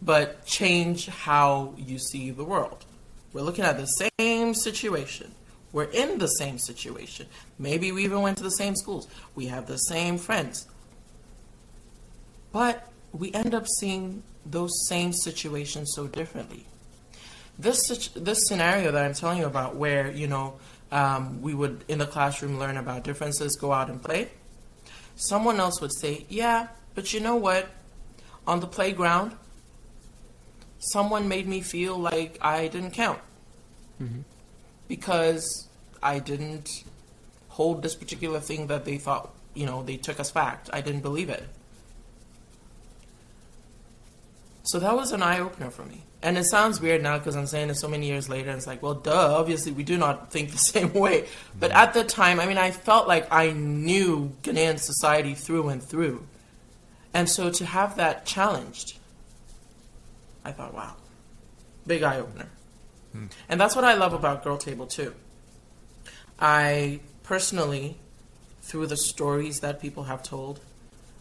Speaker 2: but change how you see the world. We're looking at the same situation. We're in the same situation. Maybe we even went to the same schools. We have the same friends. But we end up seeing those same situations so differently. This this scenario that I'm telling you about, where you know um, we would in the classroom learn about differences, go out and play. Someone else would say, "Yeah, but you know what? On the playground, someone made me feel like I didn't count mm-hmm. because I didn't hold this particular thing that they thought, you know, they took as fact. I didn't believe it. So that was an eye opener for me. And it sounds weird now because I'm saying it so many years later. And it's like, well, duh, obviously we do not think the [LAUGHS] same way. But at the time, I mean, I felt like I knew Ghanaian society through and through. And so to have that challenged, I thought, wow, big eye opener. Hmm. And that's what I love about Girl Table too. I personally, through the stories that people have told,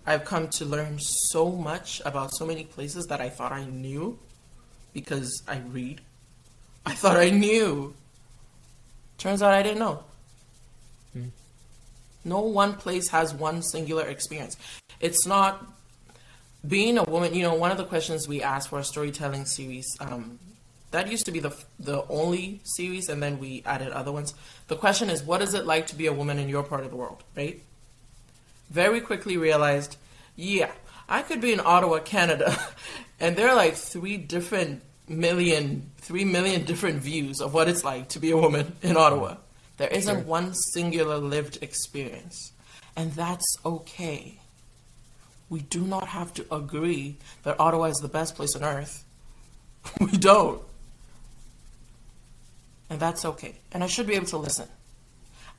Speaker 2: I've come to learn so much about so many places that I thought I knew because I read. I thought I knew. Turns out I didn't know. Hmm. No one place has one singular experience. It's not being a woman, you know, one of the questions we asked for a storytelling series, um, that used to be the the only series, and then we added other ones. The question is, what is it like to be a woman in your part of the world, right? Very quickly realized, yeah, I could be in Ottawa, Canada, [LAUGHS] and there are like three different million, three million different views of what it's like to be a woman in Ottawa. There isn't sure. one singular lived experience, and that's okay we do not have to agree that Ottawa is the best place on earth. [LAUGHS] we don't. And that's okay. And I should be able to listen.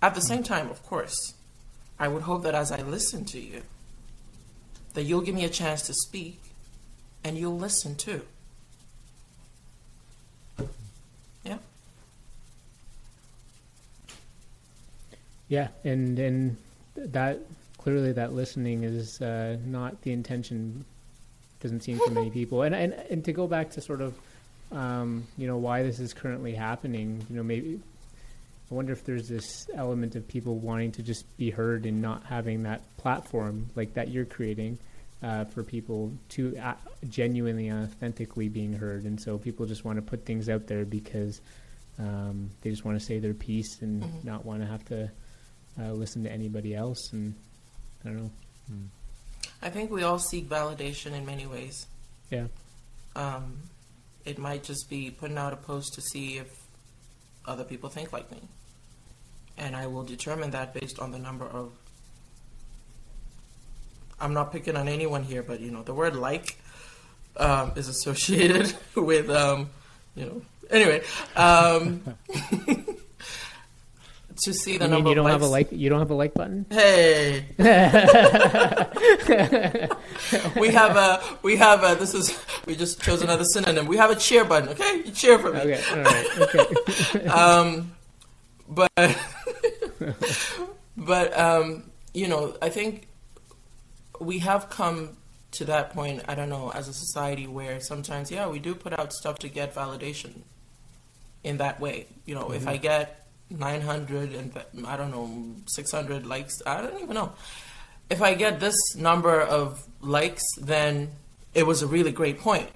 Speaker 2: At the same time, of course, I would hope that as I listen to you, that you'll give me a chance to speak and you'll listen too. Yeah.
Speaker 1: Yeah, and and that clearly that listening is uh, not the intention. Doesn't seem for many [LAUGHS] people. And and and to go back to sort of, um, you know, why this is currently happening. You know, maybe I wonder if there's this element of people wanting to just be heard and not having that platform like that you're creating uh, for people to uh, genuinely and authentically being heard. And so people just want to put things out there because um, they just want to say their piece and mm-hmm. not want to have to uh, listen to anybody else. And I don't know. Hmm.
Speaker 2: I think we all seek validation in many ways.
Speaker 1: Yeah.
Speaker 2: Um, it might just be putting out a post to see if other people think like me. And I will determine that based on the number of. I'm not picking on anyone here, but you know, the word like um, is associated [LAUGHS] with, um, you know, anyway. [LAUGHS] To see the
Speaker 1: you
Speaker 2: number.
Speaker 1: you don't have a like. You don't have a like button.
Speaker 2: Hey. [LAUGHS] we have a. We have a. This is. We just chose another synonym. We have a cheer button. Okay, you cheer for me.
Speaker 1: Okay. All right. Okay. [LAUGHS]
Speaker 2: um, but. [LAUGHS] but um, you know, I think we have come to that point. I don't know, as a society, where sometimes, yeah, we do put out stuff to get validation. In that way, you know, mm-hmm. if I get 900 and I don't know 600 likes. I don't even know. If I get this number of likes, then it was a really great point,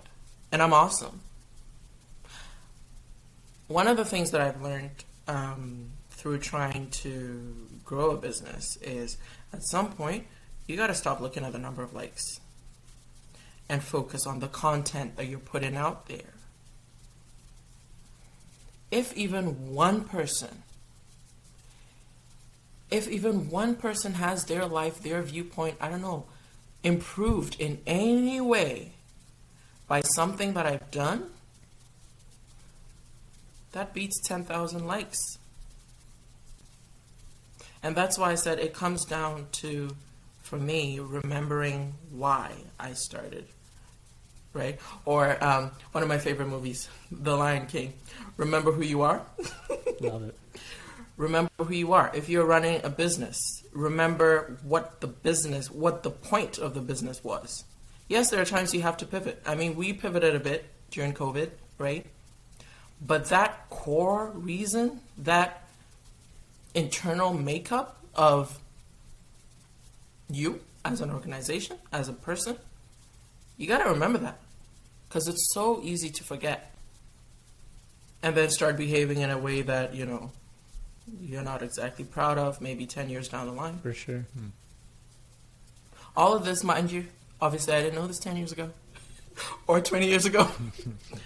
Speaker 2: and I'm awesome. One of the things that I've learned um, through trying to grow a business is at some point you got to stop looking at the number of likes and focus on the content that you're putting out there. If even one person, if even one person has their life, their viewpoint, I don't know, improved in any way by something that I've done, that beats 10,000 likes. And that's why I said it comes down to, for me, remembering why I started. Right? Or um, one of my favorite movies, The Lion King. Remember who you are?
Speaker 1: Love it.
Speaker 2: Remember who you are. If you're running a business, remember what the business, what the point of the business was. Yes, there are times you have to pivot. I mean, we pivoted a bit during COVID, right? But that core reason, that internal makeup of you as an organization, as a person, you got to remember that because it's so easy to forget and then start behaving in a way that, you know, you're not exactly proud of maybe 10 years down the line.
Speaker 1: For sure.
Speaker 2: All of this, mind you, obviously I didn't know this 10 years ago [LAUGHS] or 20 years ago.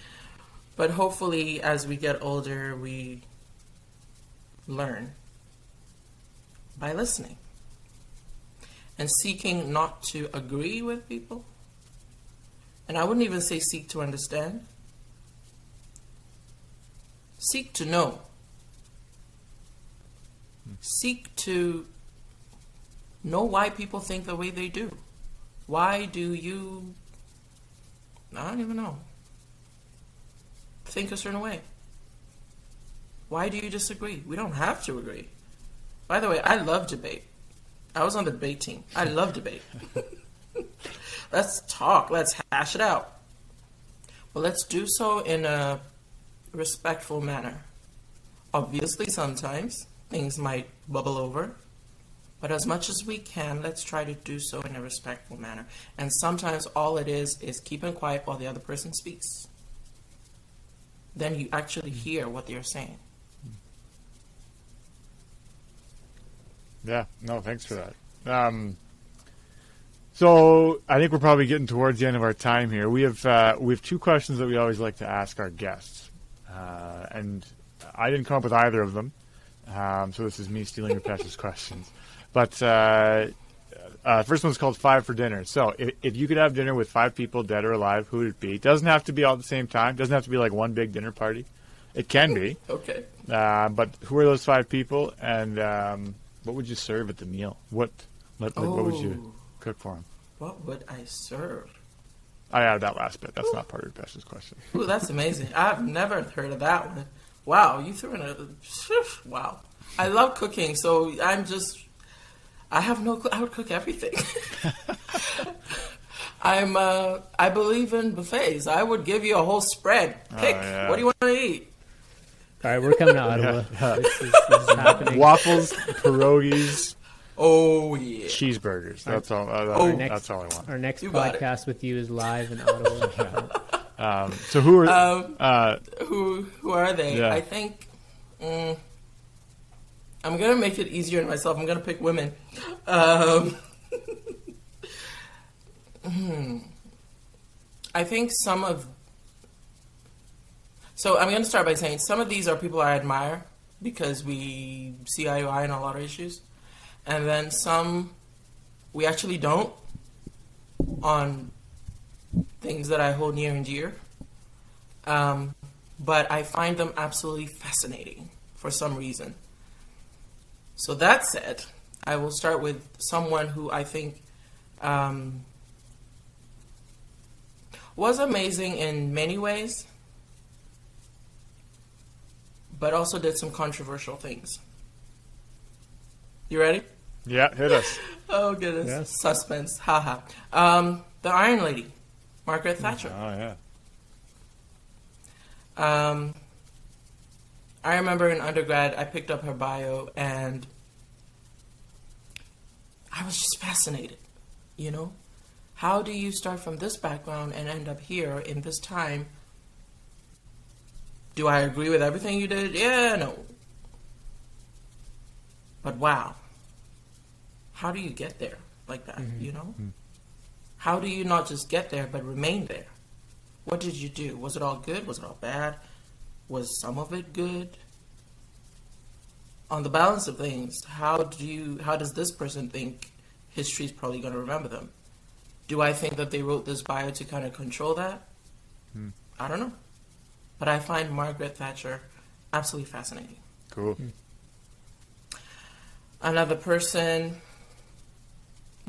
Speaker 2: [LAUGHS] but hopefully, as we get older, we learn by listening and seeking not to agree with people. And I wouldn't even say seek to understand, seek to know, seek to know why people think the way they do. Why do you, I don't even know, think a certain way? Why do you disagree? We don't have to agree. By the way, I love debate. I was on the debate team. I love debate. [LAUGHS] let's talk. Let's hash it out. But let's do so in a respectful manner. Obviously, sometimes things might bubble over, but as much as we can, let's try to do so in a respectful manner. And sometimes all it is is keeping quiet while the other person speaks. Then you actually hear what they're saying.
Speaker 3: Yeah, no, thanks for that. Um, so I think we're probably getting towards the end of our time here. We have uh, we have two questions that we always like to ask our guests, uh, and I didn't come up with either of them, um, so this is me stealing Rupesh's [LAUGHS] questions. But uh, uh, first one's called Five for Dinner. So if, if you could have dinner with five people, dead or alive, who would it be? It doesn't have to be all at the same time. It doesn't have to be like one big dinner party. It can be.
Speaker 2: Okay.
Speaker 3: Uh, but who are those five people, and um, what would you serve at the meal? What what, what, what would you
Speaker 2: Oh.
Speaker 3: cook for them?
Speaker 2: What would I serve?
Speaker 3: I added that last bit. That's not part of Rupesh's question.
Speaker 2: Ooh, that's amazing. I've never heard of that one. Wow, you threw in a wow. I love cooking, so I'm just I have no clue. I would cook everything. [LAUGHS] I'm uh I believe in buffets. I would give you a whole spread. Pick.
Speaker 3: yeah.
Speaker 2: What do you want to eat?
Speaker 1: All right, we're coming to Ottawa. This, is, this is.
Speaker 3: Waffles, pierogies,
Speaker 2: Oh yeah.
Speaker 3: cheeseburgers. That's all. Uh,
Speaker 2: Oh.
Speaker 3: that's all I want.
Speaker 1: Our next
Speaker 2: You
Speaker 1: podcast with you is live in Ottawa.
Speaker 3: Um, so who are?
Speaker 2: Um,
Speaker 3: uh,
Speaker 2: who who are they?
Speaker 3: Yeah.
Speaker 2: I think mm, I'm gonna make it easier on myself. I'm gonna pick women. Um, [LAUGHS] hmm. I think some of so I'm gonna start by saying some of these are people I admire because we see eye to eye on a lot of issues, and then some we actually don't on things that I hold near and dear. Um, but I find them absolutely fascinating for some reason. So that said, I will start with someone who I think um, was amazing in many ways, but also did some controversial things. You ready?
Speaker 3: yeah, hit us. [LAUGHS]
Speaker 2: Oh goodness,
Speaker 1: Yes.
Speaker 2: suspense, haha. Um, the Iron Lady, Margaret mm, Thatcher.
Speaker 3: Oh yeah.
Speaker 2: Um, I remember in undergrad, I picked up her bio and I was just fascinated. You know, how do you start from this background and end up here in this time? Do I agree with everything you did? Yeah, no. But wow, how do you get there like that? Mm-hmm. You know, mm-hmm. How do you not just get there but remain there? What did you do? Was it all good? Was it all bad? Was some of it good? On the balance of things, how do you? How does this person think history's probably going to remember them? Do I think that they wrote this bio to kind of control that? Hmm. I don't know. But I find Margaret Thatcher absolutely fascinating.
Speaker 3: Cool. Hmm.
Speaker 2: Another person,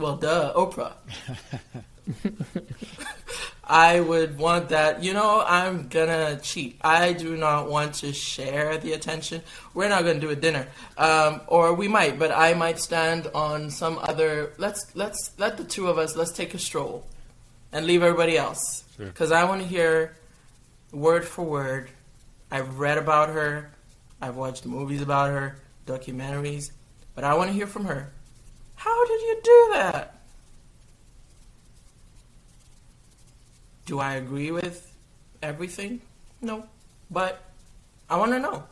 Speaker 2: well, duh, Oprah. I would want that. You know, I'm gonna cheat. I do not want to share the attention. We're not gonna do a dinner, um, or we might, but I might stand on some other. Let's let's let the two of us. Let's take a stroll, and leave everybody else,
Speaker 3: Sure.
Speaker 2: because I want to hear word for word. I've read about her. I've watched movies about her, documentaries, but I want to hear from her. How did you do that? Do I agree with everything? No. But I want to know.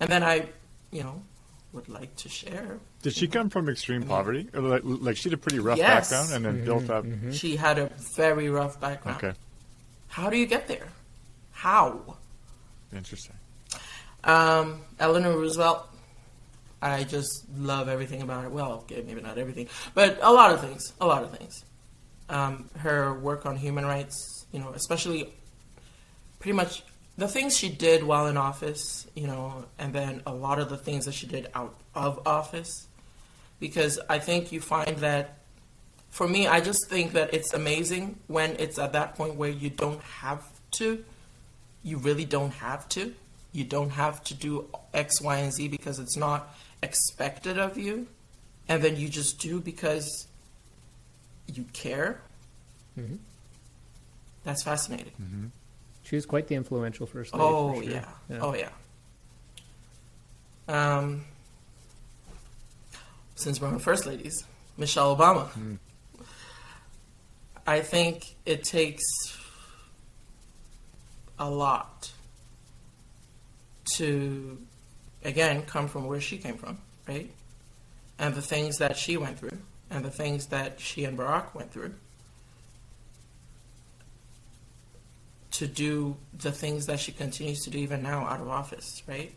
Speaker 2: And then I, you know, would like to share.
Speaker 3: Did she come from extreme poverty? Or like, like she had a pretty rough
Speaker 2: Yes.
Speaker 3: background and then built up.
Speaker 2: She had a very rough background.
Speaker 3: Okay,
Speaker 2: How do you get there? How?
Speaker 3: interesting.
Speaker 2: Um, Eleanor Roosevelt. I just love everything about it. Well, okay, maybe not everything, but a lot of things. A lot of things. Um, her work on human rights, you know, especially pretty much the things she did while in office, you know, and then a lot of the things that she did out of office. Because I think you find that, for me, I just think that it's amazing when it's at that point where you don't have to you really don't have to. You don't have to do X, Y, and Z because it's not expected of you. And then you just do because you care.
Speaker 1: Mhm.
Speaker 2: That's fascinating.
Speaker 1: She was quite the influential first lady.
Speaker 2: Oh,
Speaker 1: for sure.
Speaker 2: yeah. Oh, yeah. Um, since we're on First Ladies, Michelle Obama. I think it takes a lot to, again, come from where she came from, right? And the things that she went through, and the things that she and Barack went through. to do the things that she continues to do even now out of office, right?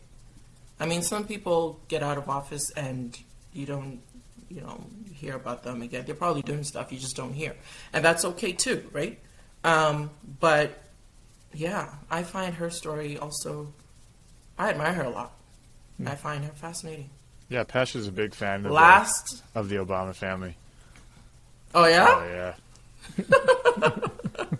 Speaker 2: I mean, some people get out of office and you don't, you know, hear about them again. They're probably doing stuff you just don't hear, and that's okay too, right? Um, but yeah, I find her story also. I admire her a lot. I find her fascinating.
Speaker 3: Yeah, Pesh is a big fan of, the,
Speaker 2: Last,
Speaker 3: of the Obama family.
Speaker 2: oh yeah,
Speaker 3: Oh yeah. [LAUGHS] [LAUGHS]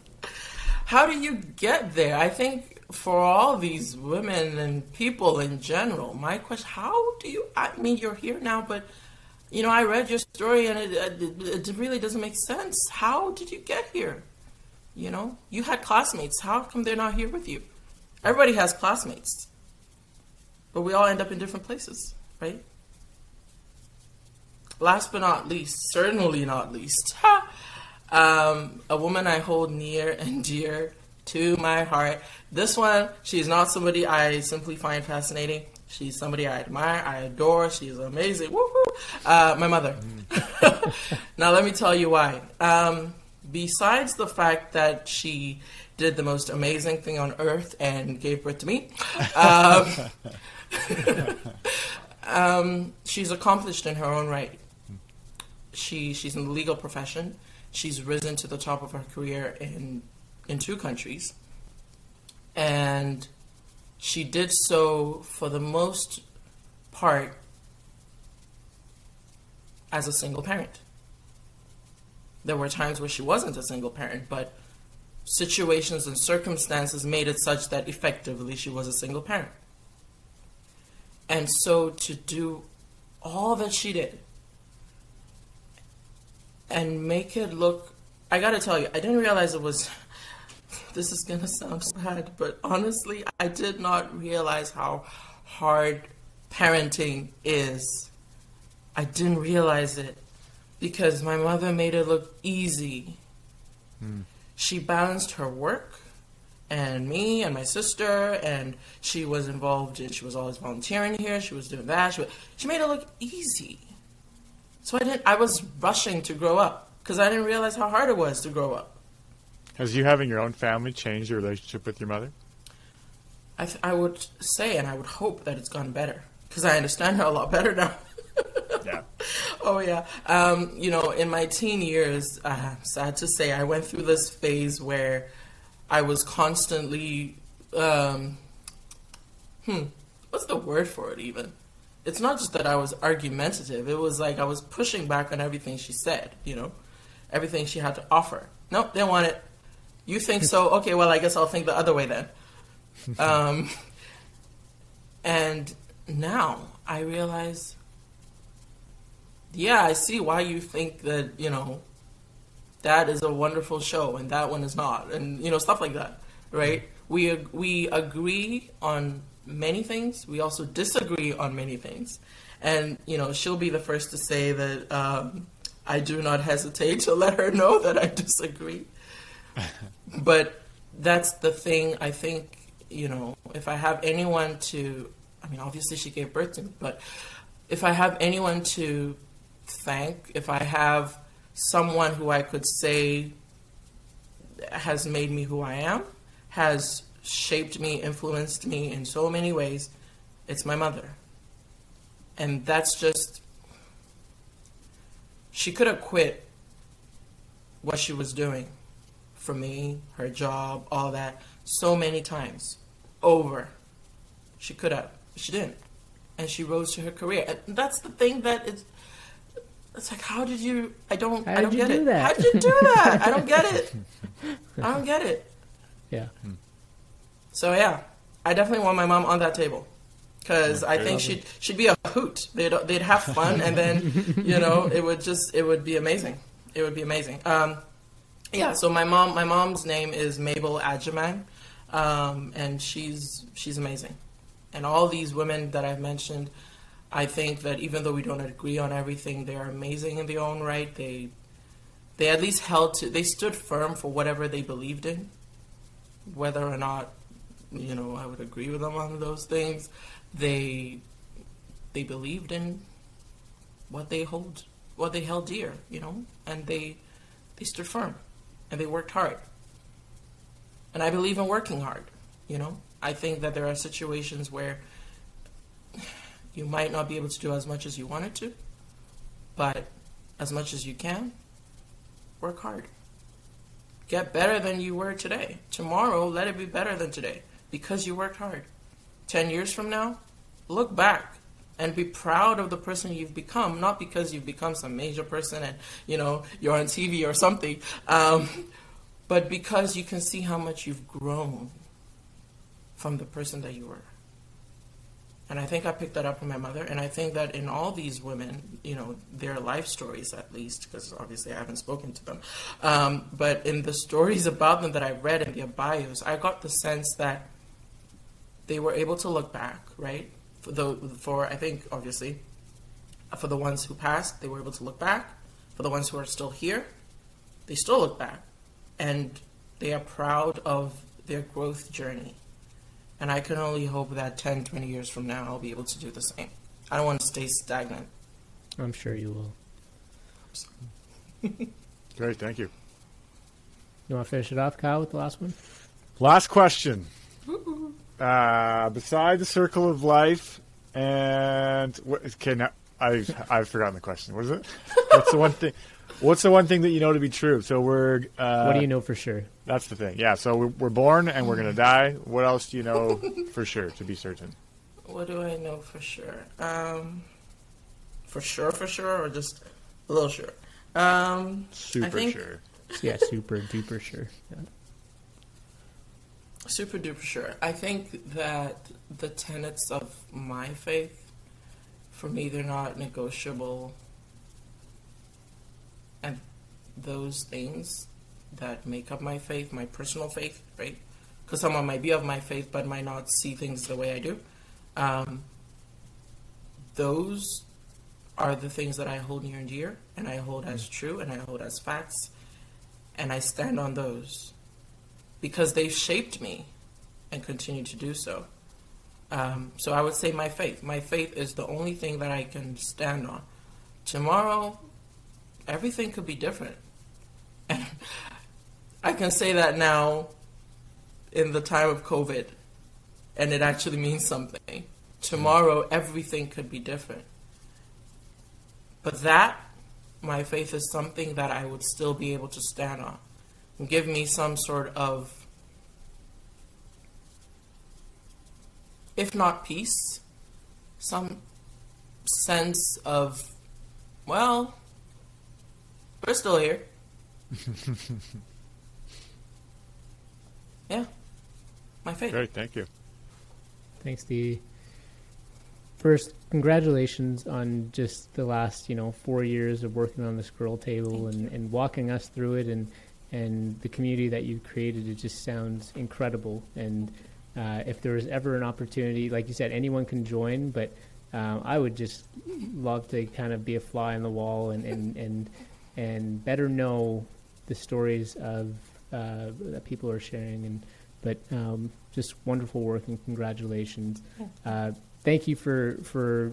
Speaker 2: how do you get there? I think for all these women and people in general, my question: How do you? I mean, you're here now, but you know, I read your story and it, it, it really doesn't make sense. How did you get here? You know, you had classmates. How come they're not here with you? Everybody has classmates, but we all end up in different places, right? Last but not least, certainly not least, [LAUGHS] um, a woman I hold near and dear to my heart. This one, she's not somebody I simply find fascinating. She's somebody I admire, I adore. She's amazing. Woohoo! Uh, my mother. [LAUGHS] now, let me tell you why. Um, besides the fact that she did the most amazing thing on earth and gave birth to me, [LAUGHS] um, [LAUGHS] um, she's accomplished in her own right. She she's in the legal profession. She's risen to the top of her career in in two countries, and she did so for the most part as a single parent. There were times where she wasn't a single parent, but situations and circumstances made it such that effectively she was a single parent. And so to do all that she did and make it look, I gotta tell you, I didn't realize it was, [LAUGHS] this is gonna sound sad, but honestly, I did not realize how hard parenting is. I didn't realize it because my mother made it look easy. Hmm. She balanced her work, and me and my sister, and she was involved. And she was always volunteering here. She was doing that. She, was, she made it look easy. So I didn't. I was rushing to grow up because I didn't realize how hard it was to grow up.
Speaker 3: Has you having your own family changed your relationship with your mother?
Speaker 2: I, th- I would say and I would hope that it's gone better because I understand her a lot better now. [LAUGHS]
Speaker 3: yeah. [LAUGHS]
Speaker 2: Oh yeah. Um, you know, in my teen years, uh, sad to say, I went through this phase where I was constantly, um, hmm, what's the word for it even? It's not just that I was argumentative. It was like I was pushing back on everything she said. You know, everything she had to offer. Nope, they want it. You think so? [LAUGHS] Okay, well, I guess I'll think the other way then. Um, and now I realize, yeah, I see why you think that, you know, that is a wonderful show and that one is not, and, you know, stuff like that, right? We, we agree on many things, we also disagree on many things. And, you know, she'll be the first to say that um, I do not hesitate to let her know that I disagree. [LAUGHS] but that's the thing I think, you know, if I have anyone to, I mean, obviously she gave birth to me, but if I have anyone to thank, if I have someone who I could say has made me who I am, has shaped me, influenced me in so many ways, it's my mother. And that's just, she could have quit what she was doing for me, her job, all that, so many times over. She could have, she didn't. And she rose to her career. And that's the thing that is it's like how did you I don't
Speaker 1: How
Speaker 2: I don't
Speaker 1: you
Speaker 2: get
Speaker 1: do
Speaker 2: it.
Speaker 1: that?
Speaker 2: How did you do [LAUGHS] that? I don't get it. I don't get it.
Speaker 1: Yeah.
Speaker 2: So yeah, I definitely want my mom on that table because I think she'd she'd be a hoot. They'd they'd have fun, and then you know it would just it would be amazing. It would be amazing. Um, yeah. So my mom my mom's name is Mabel Adjaman, um, and she's she's amazing. And all these women that I've mentioned, I think that even though we don't agree on everything, they are amazing in their own right. They they at least held to they stood firm for whatever they believed in, whether or not you know I would agree with them on those things. They they believed in what they hold what they held dear, you know, and they they stood firm and they worked hard. And I believe in working hard, you know. I think that there are situations where you might not be able to do as much as you wanted to, but as much as you can, work hard. Get better than you were today. Tomorrow, let it be better than today because you worked hard. 10 years from now, look back and be proud of the person you've become, not because you've become some major person and, you know, you're on TV or something, um, but because you can see how much you've grown from the person that you were. And I think I picked that up from my mother. And I think that in all these women, you know, their life stories at least, because obviously I haven't spoken to them, um, but in the stories about them that I read in their bios, I got the sense that they were able to look back, right? For the for I think obviously for the ones who passed, they were able to look back. For the ones who are still here, they still look back, and they are proud of their growth journey. And I can only hope that 10, 20 years from now, I'll be able to do the same. I don't want to stay stagnant.
Speaker 1: I'm sure you will. [LAUGHS]
Speaker 3: Great, thank you.
Speaker 1: You want to finish it off, Kyle, with the last one?
Speaker 3: Last question. Uh, beside the circle of life, and what, okay, now I've I've forgotten the question. What is it? [LAUGHS] What's the one thing? What's the one thing that you know to be true? So we're. Uh,
Speaker 1: what do you know for sure?
Speaker 3: That's the thing. Yeah. So we're, we're born and we're gonna die. What else do you know for sure to be certain?
Speaker 2: What do I know for sure? Um, for sure, for sure, or just a little sure? Um,
Speaker 3: Super
Speaker 2: think-
Speaker 3: sure.
Speaker 1: Yeah, super duper sure. Yeah.
Speaker 2: Super duper sure. I think that the tenets of my faith, for me, they're not negotiable. Those things that make up my faith, my personal faith, right? Because someone might be of my faith but might not see things the way I do. Um, those are the things that I hold near and dear, and I hold as true, and I hold as facts, and I stand on those because they've shaped me and continue to do so. Um, so I would say my faith. My faith is the only thing that I can stand on. Tomorrow, everything could be different. I can say that now in the time of COVID, and it actually means something. Tomorrow, everything could be different. But that, my faith, is something that I would still be able to stand on and give me some sort of if not peace, some sense of, well, we're still here. [LAUGHS] yeah, my faith.
Speaker 3: Great, thank you.
Speaker 1: Thanks, Dee. First, congratulations on just the last, you know, four years of working on this girl table and, and walking us through it and and the community that you've created. It just sounds incredible. And uh, if there was ever an opportunity, like you said, anyone can join, but um, I would just love to kind of be a fly on the wall and and and, and better know the stories of uh, that people are sharing. And but um, just wonderful work and congratulations. Uh, thank you for for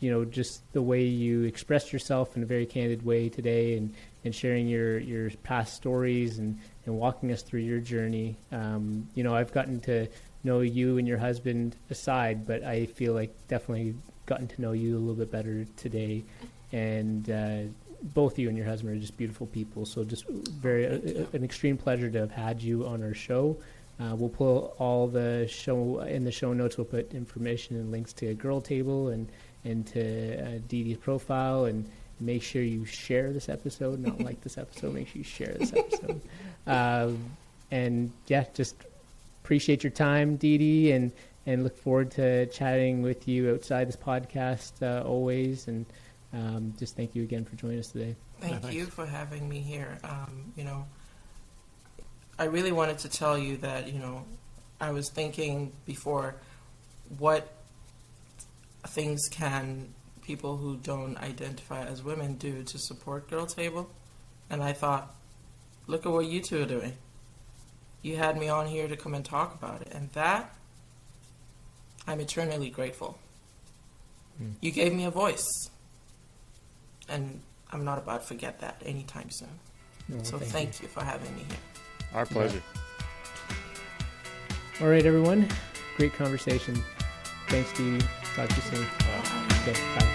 Speaker 1: you know just the way you expressed yourself in a very candid way today and and sharing your your past stories and and walking us through your journey. Um, you know, I've gotten to know you and your husband aside, but I feel like definitely gotten to know you a little bit better today. And uh, both you and your husband are just beautiful people. So just very uh, an extreme pleasure to have had you on our show. Uh, we'll pull all the show in the show notes. We'll put information and links to Girl Table and and to uh, Dee Dee's profile and make sure you share this episode. Not [LAUGHS] like this episode. Make sure you share this episode. [LAUGHS] Um, and yeah, just appreciate your time, Dee Dee, and and look forward to chatting with you outside this podcast uh, always. And um, just thank you again for joining us today.
Speaker 2: Thank
Speaker 3: Yeah,
Speaker 2: you for having me here. Um, you know, I really wanted to tell you that, you know, I was thinking before what things can people who don't identify as women do to support Girl Table. And I thought, look at what you two are doing. You had me on here to come and talk about it. And that, I'm eternally grateful.
Speaker 1: Mm.
Speaker 2: You gave me a voice. And I'm not about to forget that anytime soon.
Speaker 1: No,
Speaker 2: So thank, you. for having me here.
Speaker 3: Our pleasure.
Speaker 1: All right, everyone. Great conversation. Thanks, Dee Dee. Talk to you soon. Okay, bye.